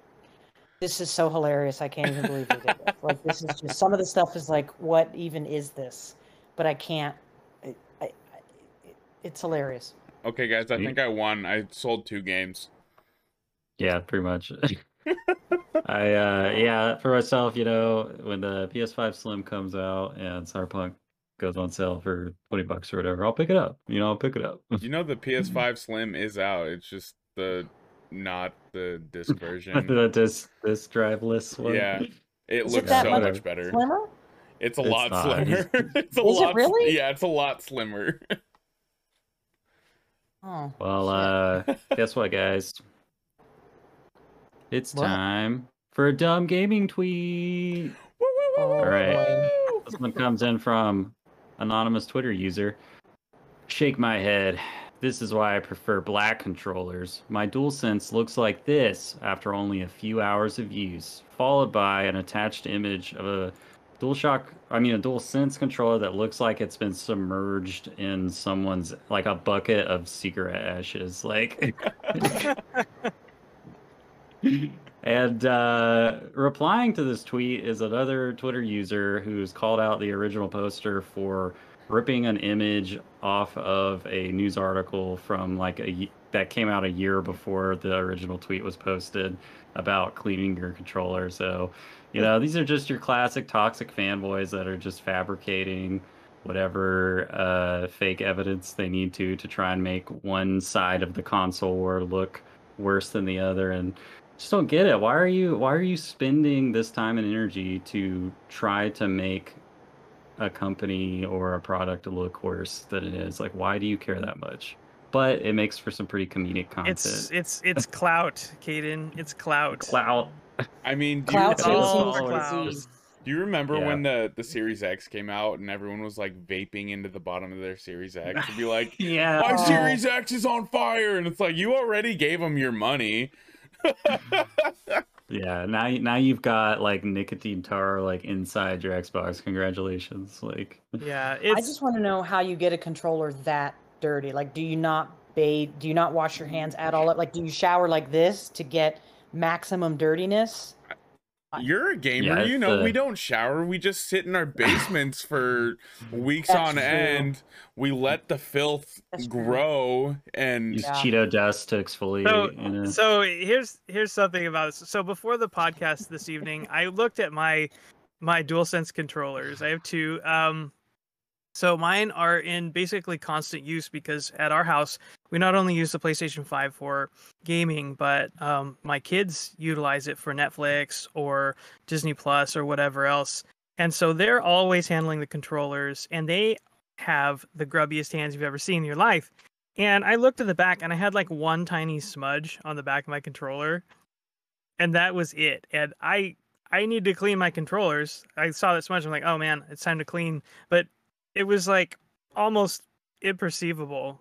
this is so hilarious. I can't even believe they did this. Like this is just some of the stuff is like what even is this? But I can't I, I, I, it, it's hilarious. okay, guys, I Sweet. think I won. I sold two games. Yeah, pretty much. I uh yeah, for myself, you know, when the PS5 Slim comes out and Cyberpunk goes on sale for 20 bucks or whatever, I'll pick it up. You know, I'll pick it up. You know, the PS5 Slim is out. It's just the not the disc version. the disc this driveless one. Yeah. It Is it looks that so much much better. Slimmer? It's a It's lot not. slimmer. it's a Is it lot. really? Yeah, it's a lot slimmer. Oh. Well, uh guess what, guys? It's What? time for a dumb gaming tweet. Oh, right. boy. This one comes in from anonymous Twitter user. Shake my head. This is why I prefer black controllers. My DualSense looks like this after only a few hours of use, followed by an attached image of a DualShock, I mean a DualSense controller that looks like it's been submerged in someone's like a bucket of cigarette ashes. Like And uh, replying to this tweet is another Twitter user who's called out the original poster for ripping an image off of a news article from like a that came out a year before the original tweet was posted about cleaning your controller. So, you know, these are just your classic toxic fanboys that are just fabricating whatever uh, fake evidence they need to to try and make one side of the console war look worse than the other and just don't get it. Why are you why are you spending this time and energy to try to make a company or a product look worse than it is? Like why do you care that much? But it makes for some pretty comedic content. It's it's it's clout, Caden. It's clout. clout. I mean, do you, Cloud Oh, all chasing is for a clout. disease. do you remember Yeah. when the the Series X came out and everyone was like vaping into the bottom of their Series X to be like, Yeah. "My Oh. Series X is on fire," and it's like you already gave them your money. Yeah, now you- now you've got like nicotine tar like inside your Xbox. Congratulations. Like Yeah, I just want to know how you get a controller that dirty. Like, do you not bathe? Do you not wash your hands at all? Like, do you shower like this to get maximum dirtiness? You're a gamer, Yeah, you know. we don't shower. We just sit in our basements for weeks That's on true. end. We let the filth That's true. grow, and use Yeah. Cheeto dust to exfoliate. So, you know? so here's here's something about this. So before the podcast this evening, I looked at my my DualSense controllers. I have two. Um, so mine are in basically constant use because at our house we not only use the PlayStation 5 for gaming, but um, my kids utilize it for Netflix or Disney Plus or whatever else. And so they're always handling the controllers, and they have the grubbiest hands you've ever seen in your life. And I looked at the back and I had like one tiny smudge on the back of my controller. And that was it. And I I need to clean my controllers. I saw that smudge. I'm like, oh man, it's time to clean. But it was like almost imperceivable.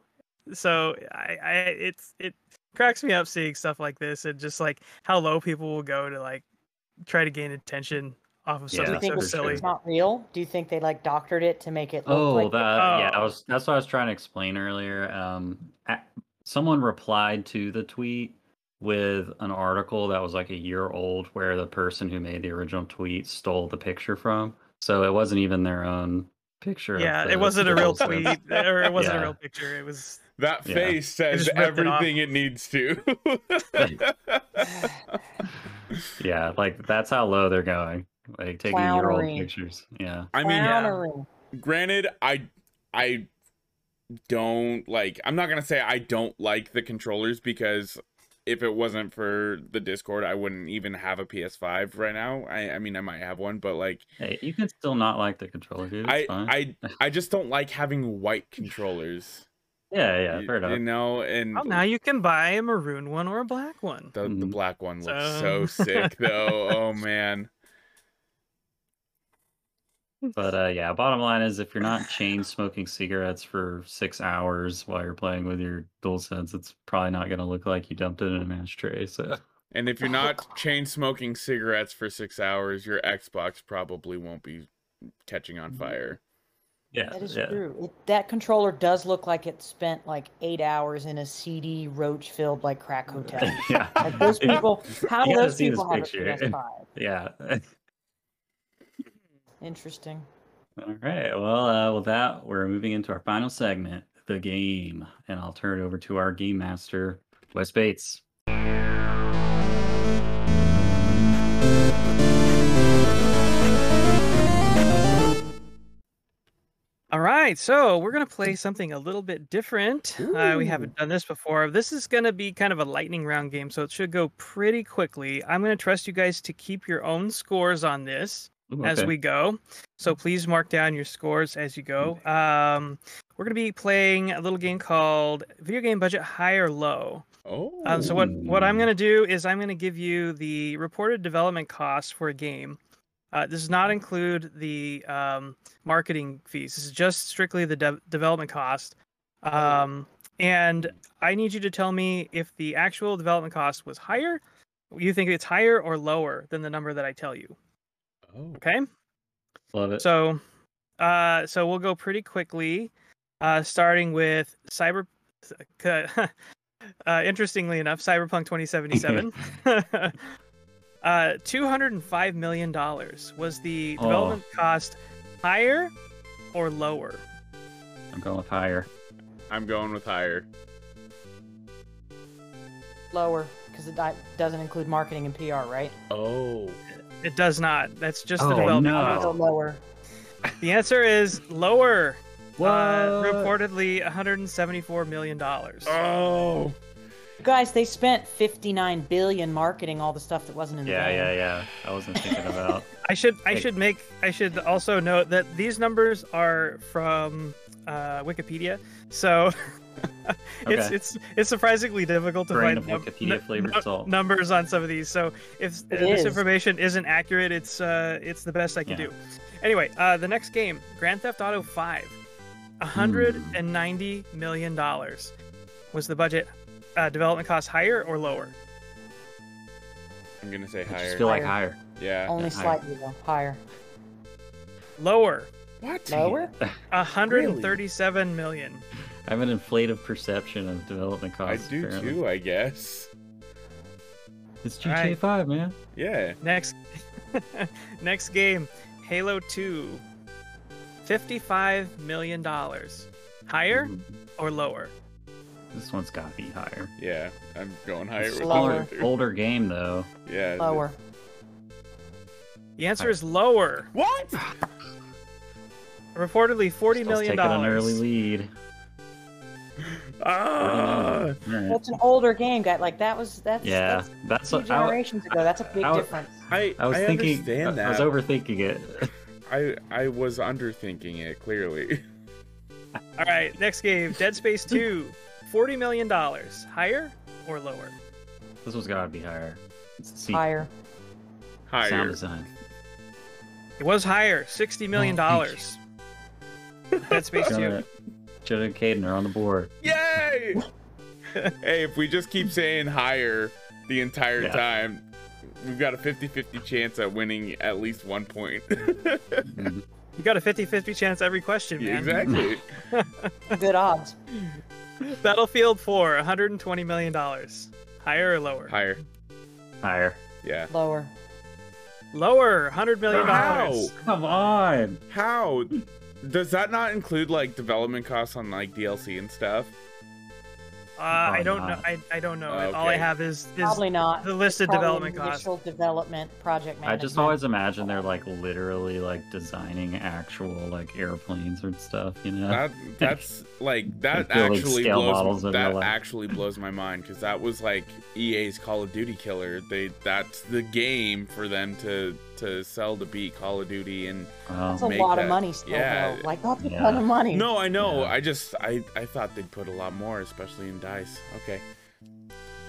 So I, I it's it cracks me up seeing stuff like this and just like how low people will go to like try to gain attention off of Yeah, Do you something think so it's, for silly. it's not real? Do you think they like doctored it to make it look Oh, like that yeah, I Oh. was that's what I was trying to explain earlier. Um, a- someone replied to the tweet with an article that was like a year old, where the person who made the original tweet stole the picture from. So it wasn't even their own picture. of Yeah, the- it wasn't a real tweet, or it wasn't a real picture. It was That Yeah. face says it everything it needs to. Yeah, like that's how low they're going. Like taking year old pictures. Yeah. I mean, Yeah. granted, I I don't like I'm not gonna say I don't like the controllers because if it wasn't for the Discord, I wouldn't even have a PS5 right now. I, I mean I might have one, but like Hey, you can still not like the controller, dude. I fine. I I just don't like having white controllers. yeah, yeah, fair enough. You know, and well, now you can buy a maroon one or a black one. the, the Mhm. black one looks So- so sick though. Oh man. But uh, yeah, bottom line is if you're not chain smoking cigarettes for six hours while you're playing with your DualSense, it's probably not going to look like you dumped it in a ashtray. So And if you're not chain smoking cigarettes for six hours, your Xbox probably won't be catching on fire. yeah, That is yeah. true. It, that controller does look like it spent like eight hours in a CD roach filled like crack hotel. yeah, Like those people, how do those people have picture. a PS5? yeah. Interesting. All right. Well, uh, with that, we're moving into our final segment, the game, and I'll turn it over to our game master, Wes Bates. All right, so we're gonna play something a little bit different. Uh, we haven't done this before. This is gonna be kind of a lightning round game, so it should go pretty quickly. I'm gonna trust you guys to keep your own scores on this Ooh, as okay. we go. So please mark down your scores as you go. Um, we're gonna be playing a little game called Video Game Budget High or Low. Oh. Um, so what what I'm gonna do is I'm gonna give you the reported development costs for a game. Uh, this does not include the um, marketing fees. This is just strictly the de- development cost. Um, and I need you to tell me if the actual development cost was higher. You think it's higher or lower than the number that I tell you? Oh. Okay. Love it. So, uh, so we'll go pretty quickly, uh, starting with Cyber. uh, interestingly enough, Cyberpunk 2077. uh, 205 million dollars was the Oh. development cost higher or lower? I'm going with higher. I'm going with higher. Lower, because it doesn't include marketing and PR, right? Oh. It does not. That's just the Oh, development. no. cost. Lower. The answer is lower. Uh, What? reportedly 174 million dollars. Oh. Guys, they spent 59 billion marketing all the stuff that wasn't in the Yeah, game. yeah, yeah. I wasn't thinking about. I should I Hey. should make I should also note that these numbers are from uh, Wikipedia, so it's Okay. it's it's surprisingly difficult to Grain find num- Wikipedia nu- flavored nu- salt. numbers on some of these. So if It this is. information isn't accurate, it's uh it's the best I can Yeah. do. Anyway, uh, the next game, Grand Theft Auto Five, a hundred Hmm. and ninety million dollars. Was the budget uh, development cost higher or lower? I'm gonna say I just higher. feel like Higher. higher. Yeah. Only higher. slightly though. Higher. Lower, What? Lower? a hundred and thirty-seven million. I have an inflated perception of development costs. I costs. do apparently. too, I guess. It's GTA Alright. 5, man. Yeah. Next, next game, Halo 2, fifty-five million dollars. Higher Ooh, or lower? This one's got to be higher. Yeah. I'm going higher It's Lower. older, older game though. Yeah. Lower. The answer is lower. What? Reportedly forty Still million taking an early lead. Ah. That's an older game, guy. Like that was that's Yeah, that's that's two what I, generations ago. That's a big I difference. I I was I thinking. understand I was overthinking it. I I was underthinking it clearly. All right, next game, Dead Space 2, forty million dollars. Higher or lower? this one's got to be higher. It's the. Higher. Sound design. It was higher, sixty million dollars. Dead Space 2. Jonah, Jonah and Caden are on the board. Yay! hey, if we just keep saying higher the entire Yeah. time, we've got a 50-50 chance at winning at least one point. Mhm. You got a 50-50 chance every question, man. exactly. Good odds. Battlefield 4, 120 million dollars. Higher or lower? Higher. Higher. Yeah. Lower. Lower, 100 million How? dollars. Come on. How? Does that not include like development costs on like DLC and stuff? Uh, I don't know. I, I don't know. Oh, All I have is, is Probably not. the listed Probably development costs. initial development project I just always imagine they're like literally like designing actual like airplanes and stuff, you know? That that's like that actually scale blows models that real actually blows my mind because that was like EA's Call of Duty killer. They that's the game for them to to sell to beat Call of Duty and Well, That's a make lot that- of money still, yeah. though. Like, that's a Yeah. ton of money. no, I know. Yeah. I just I I thought they'd put a lot more, especially in DICE. Okay.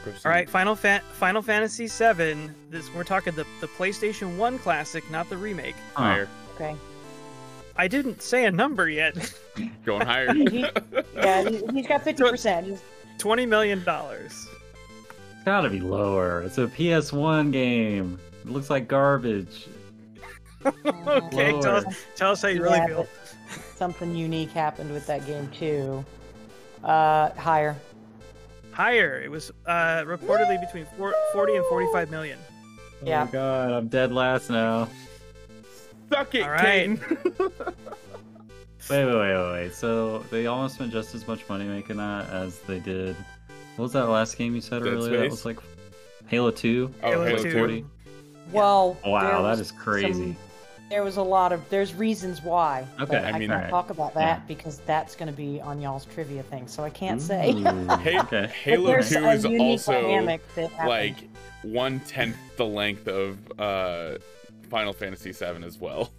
Proceed. All right, Final Fa- Final Fantasy 7. This we're talking the the PlayStation 1 classic, not the remake. huh. Higher. Okay. I didn't say a number yet. Going higher. He- yeah, he, he's got 50%. 20 million dollars. It's gotta be lower. It's a PS1 game. It looks like garbage. Okay, tell us, tell us how you really Yeah, feel. something unique happened with that game, too. Uh, higher. Higher. It was uh, reportedly between four, 40 and 45 million. Yeah. Oh my god, I'm dead last now. Suck it, All right. Kane. Wait, wait, wait, wait, wait. So they almost spent just as much money making that as they did. What was that last game you said Dead earlier? That was like Halo 2. oh, Halo Halo 2. 2. 40. Well, Wow, that is crazy. some- there was a lot of, there's reasons why. but Okay, I, I mean- can't alright. talk about that Yeah. because that's going to be on y'all's trivia thing, so I can't say. Hey, okay. Halo 2 is also dynamic that happened. like one tenth the length of uh Final Fantasy VII as well.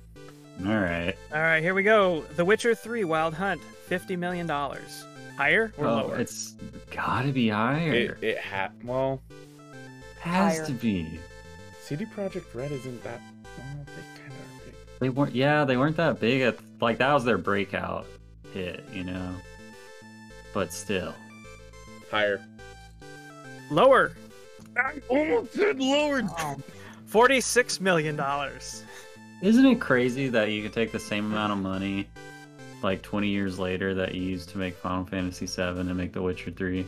All right. All right, here we go. The Witcher 3 Wild Hunt, 50 million dollars. Higher or Oh, lower? it's gotta be higher. It it ha well, has higher. to be. CD Projekt Red isn't that. Well, they kind of big. They weren't. Yeah, they weren't that big at like that was their breakout hit, you know. But still, Higher. Lower. I almost said lower. Oh, 46 million dollars. isn't it crazy that you could take the same amount of money, like 20 years later, that you used to make Final Fantasy VII and make The Witcher 3?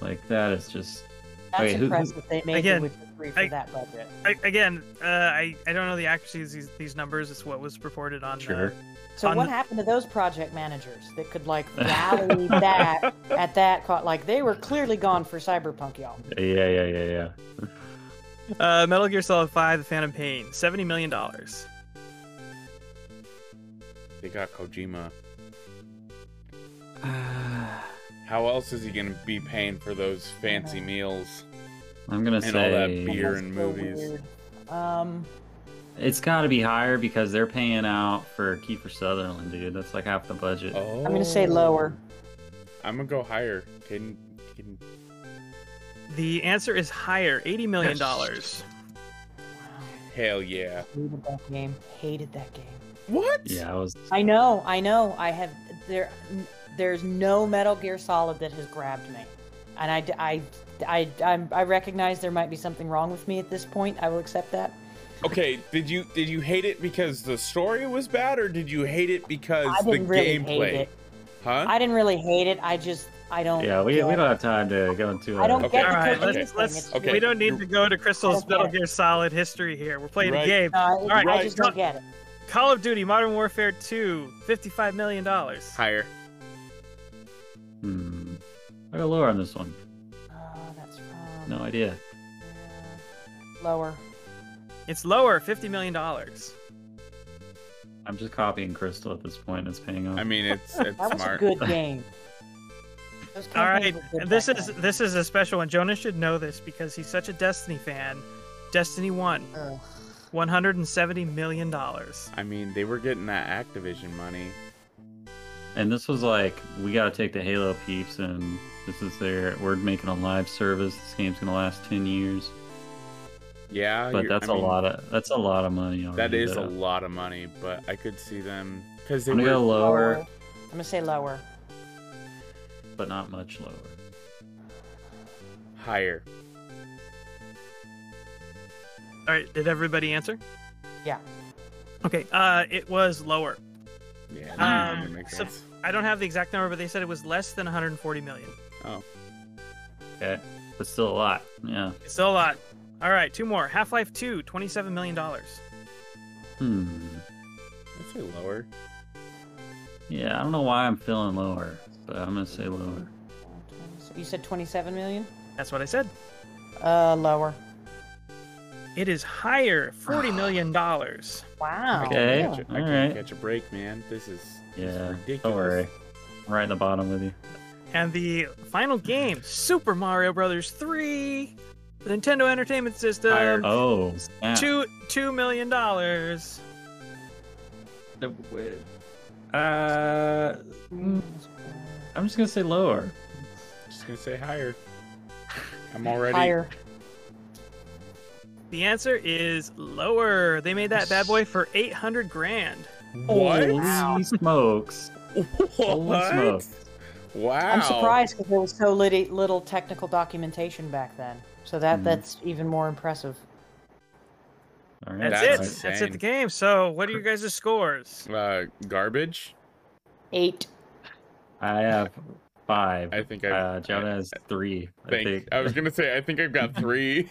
Like that is just. that's Wait, who- who- impressive. They made Again, it with three for I- that budget. I, again, uh, I I don't know the accuracy of these, these numbers. It's what was reported on. Sure. So on what the- happened to those project managers that could like rally that at that co- like they were clearly gone for Cyberpunk, y'all. Yeah, yeah, yeah, yeah. Uh, Metal Gear Solid 5: The Phantom Pain, 70 million dollars. They got Kojima. How else is he gonna be paying for those fancy meals? I'm gonna And all say that beer. And so movies. weird. Um, it's got to be higher because they're paying out for Kiefer Sutherland, dude. That's like half the budget. Oh. I'm gonna say lower. I'm gonna go higher. Caden, Caden. The answer is higher, 80 million dollars. Hell yeah. Hated that game. Hated that game. What? Yeah, I was. I know, I know. I have there. There's no Metal Gear Solid that has grabbed me, and I, I, I, I'm, I recognize there might be something wrong with me at this point. I will accept that. Okay, did you did you hate it because the story was bad, or did you hate it because I the didn't really gameplay? hate it. Huh? I didn't really hate it. I just, I don't. Yeah, we, we don't have time to go into. I don't uh, Okay. get the All right, let's let's. Okay. We don't need to go to Crystal's I Metal. Gear Solid history here. We're playing Right. a game. No, I, right, I just don't get it. Call of Duty Modern Warfare 2, 55 million dollars. Higher. Hmm. I got lower on this one. That's from. No idea. lower. It's lower, 50 million dollars. I'm just copying Crystal at this point. It's paying off. I mean, it's it's That was a smart. good game. All right, campaigns were good and this is then. this is a special one. Jonas should know this because he's such a Destiny fan. Destiny 1, Ugh. 170 million dollars. I mean, they were getting that Activision money. and this was like, we got to take the Halo peeps, and this is their. We're making a live service. This game's gonna last ten years, Yeah, but that's I a mean, lot of that's a lot of money. That already, is a lot of money, but I could see them because they I'm gonna were. go lower, I'm gonna say lower. but not much lower. higher. All right, did everybody answer? Yeah. Okay, uh, it was lower. Yeah, Um, that makes so- I don't have the exact number, but they said it was less than 140 million. Oh, Okay, but still a lot. Yeah. It's still a lot. All right, two more. Half Life 2, 27 million dollars. Hmm. I'd say lower. Yeah, I don't know why I'm feeling lower, but I'm gonna say lower. You said 27 million? That's what I said. Uh, lower. It is higher, 40 million dollars. Wow. Okay. really? Catch a- I can't right. catch a break, man. This is this is Yeah. ridiculous. Don't worry. I'm right in the bottom with you. And the final game, Super Mario Brothers 3, the Nintendo Entertainment System, Higher. Oh, snap. two two million dollars. Uh, mm, I'm just gonna say lower. Just gonna say higher. I'm already. Higher. The answer is lower. They made that bad boy for 800 grand. What? Holy smokes! Holy smokes! Wow. I'm surprised because there was so little, little technical documentation back then. So that Mhm. that's even more impressive. All right, That's, That's it. insane. That's it. The game. So, what are your guys' scores? Uh, garbage. Eight. I have five. I think I. Uh, Jonah has three. I think, think. I was gonna say I think I've got three.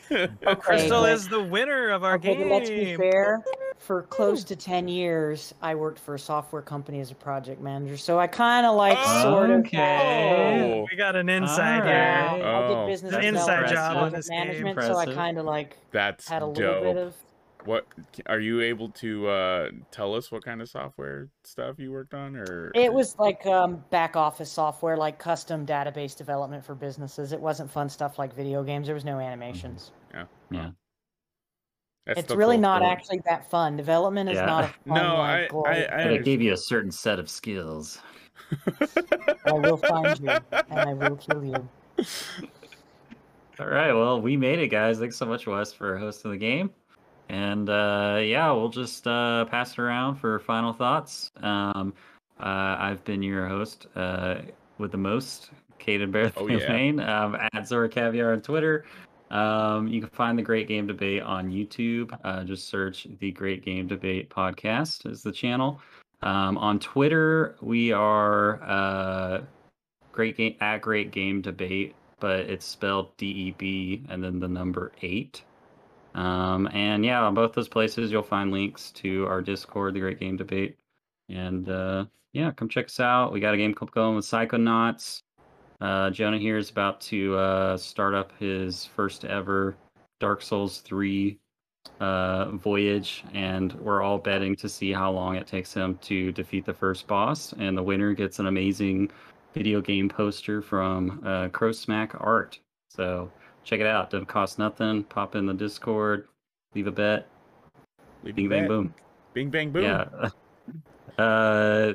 Crystal but- is the winner of our Okay, game. but let's be fair. For close to 10 years, I worked for a software company as a project manager. So I kind of like Oh, sort of. okay. We got an inside All Yeah, here. right. I Oh, did business An development inside job on project this game. management, so I Impressive. kind of like That's had a dope. little bit of. What are you able to uh, tell us? What kind of software stuff you worked on, or It was like um, back office software, like custom database development for businesses. It wasn't fun stuff like video games. There was no animations. Yeah, yeah. That's it's really full not story. actually that fun. Development is Yeah. not a fun. No, I, like. I, I But it gave you a certain set of skills. I will find you and I will kill you. All right, well, we made it, guys. Thanks so much, Wes, for hosting the game. And uh, yeah, we'll just uh, pass it around for final thoughts. Um, uh, I've been your host uh, with the most, Caden Bear Oh, yeah. Main, um, at Zora Caviar on Twitter. Um, you can find the Great Game Debate on YouTube. Uh, just search the Great Game Debate podcast is the channel. Um, on Twitter, we are uh, Great Game at Great Game Debate, but it's spelled D E B and then the number eight. Um, and yeah, on both those places, you'll find links to our Discord, the Great Game Debate. And uh, yeah, come check us out. We got a game going with Psychonauts. Uh, Jonah here is about to uh, start up his first ever Dark Souls 3 uh, voyage, and we're all betting to see how long it takes him to defeat the first boss. And the winner gets an amazing video game poster from uh, Crow Smack Art. So check it out. Doesn't cost nothing. Pop in the Discord, leave a bet. Leave Bing it bang bet. boom. Bing bang boom. Yeah. Uh,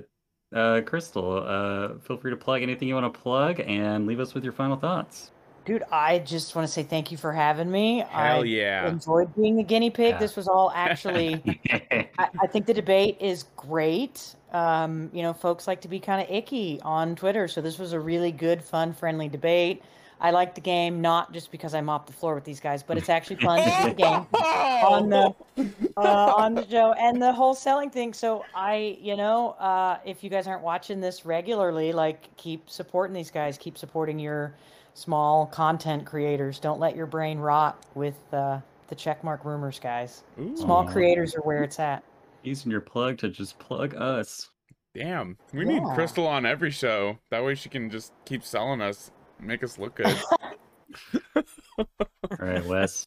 uh, Crystal, uh, feel free to plug anything you want to plug and leave us with your final thoughts. Dude, I just want to say thank you for having me. Hell I yeah. enjoyed being the guinea pig. Yeah. This was all actually. I, I think the debate is great. Um, you know, folks like to be kind of icky on Twitter, so this was a really good, fun, friendly debate. I like the game not just because I mopped the floor with these guys, but it's actually fun to do the game on the uh, on the show and the whole selling thing. So I, you know, uh, if you guys aren't watching this regularly, like keep supporting these guys, keep supporting your small content creators. Don't let your brain rot with uh, the checkmark rumors, guys. Ooh, Small creators are where it's at. Using your plug to just plug us. damn. We need Crystal on every show. That way she can just keep selling us, make us look good. All right, Wes.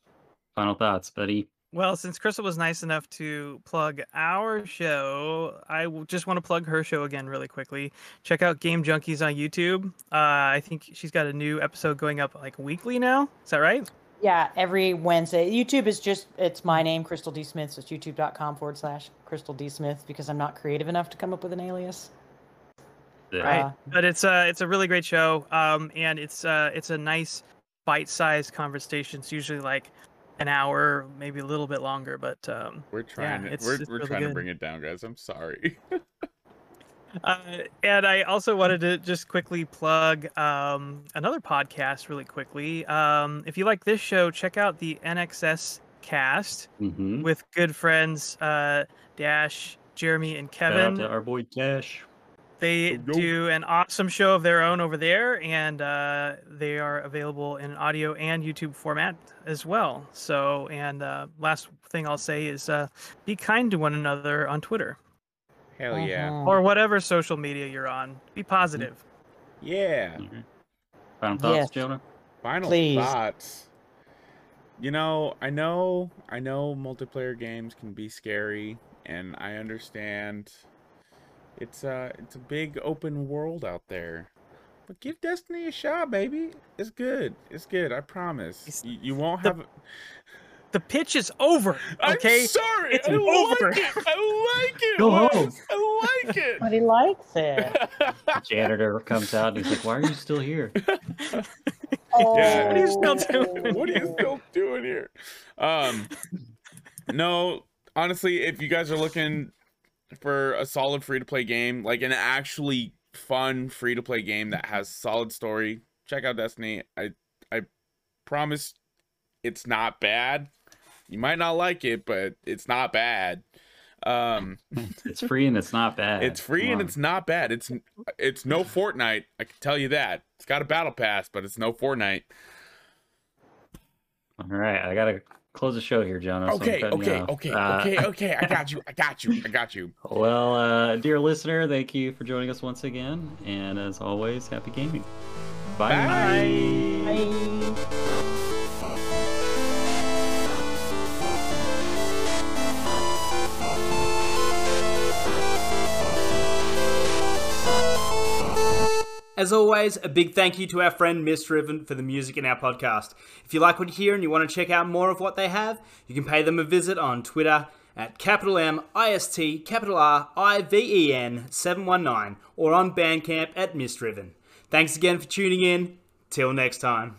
Final thoughts, buddy. Well, since Crystal was nice enough to plug our show, I just want to plug her show again really quickly. Check out Game Junkies on YouTube. Uh, I think she's got a new episode going up like weekly now. Is that right? Yeah, every Wednesday. YouTube is just, it's my name, Crystal D. Smith. So it's youtube.com forward slash Crystal D. Smith because I'm not creative enough to come up with an alias. Right. Uh, But it's a it's a really great show. Um, and it's uh it's a nice bite-sized conversation. It's usually like an hour, maybe a little bit longer. But um, We're trying to, it's- we're, it's we're really trying to bring it down, guys. I'm sorry. Uh, and I also wanted to just quickly plug um, another podcast really quickly. Um, if you like this show, check out the NXS cast Mm-hmm. with good friends uh, Dash, Jeremy, and Shout out Kevin. to our boy Dash. They Yo, yo. do an awesome show of their own over there, and uh, they are available in audio and YouTube format as well. So, and uh, last thing I'll say is uh, be kind to one another on Twitter Hell yeah. Mhm. or whatever social media you're on. Be positive. Yeah. Okay. Final thoughts, Yes. Jonah? Final Please. thoughts. You know, I know, I know multiplayer games can be scary, and I understand. It's a, it's a big open world out there. But give Destiny a shot, baby. It's good. It's good. I promise. You, you won't have. The pitch is over. Okay. I'm sorry. It's I over. like it. I like it. Go Wes. home. I like it. But he likes it. Janitor comes out and he's like, "Why are you still here?" Yeah. What are you still doing? what are you still doing here? Um, no, honestly, if you guys are looking for a solid free to play game, like an actually fun free to play game that has solid story, check out Destiny. I I promise it's not bad. You might not like it, but it's not bad. Um, It's free and it's not bad. it's free Come and on. it's not bad. It's it's no Fortnite. I can tell you that. It's got a battle pass, but it's no Fortnite. all right. I gotta close the show here, Jonah. so Okay, okay, okay, Uh, okay, okay. I got you. I got you. I got you. Well, uh, dear listener, thank you for joining us once again, and as always, happy gaming. Bye. Bye. Bye. As always, a big thank you to our friend Miss for the music in our podcast. If you like what you hear and you want to check out more of what they have, you can pay them a visit on Twitter at capital M I S T capital R I V E N 719 or on Bandcamp at Miss. Thanks again for tuning in. Till next time.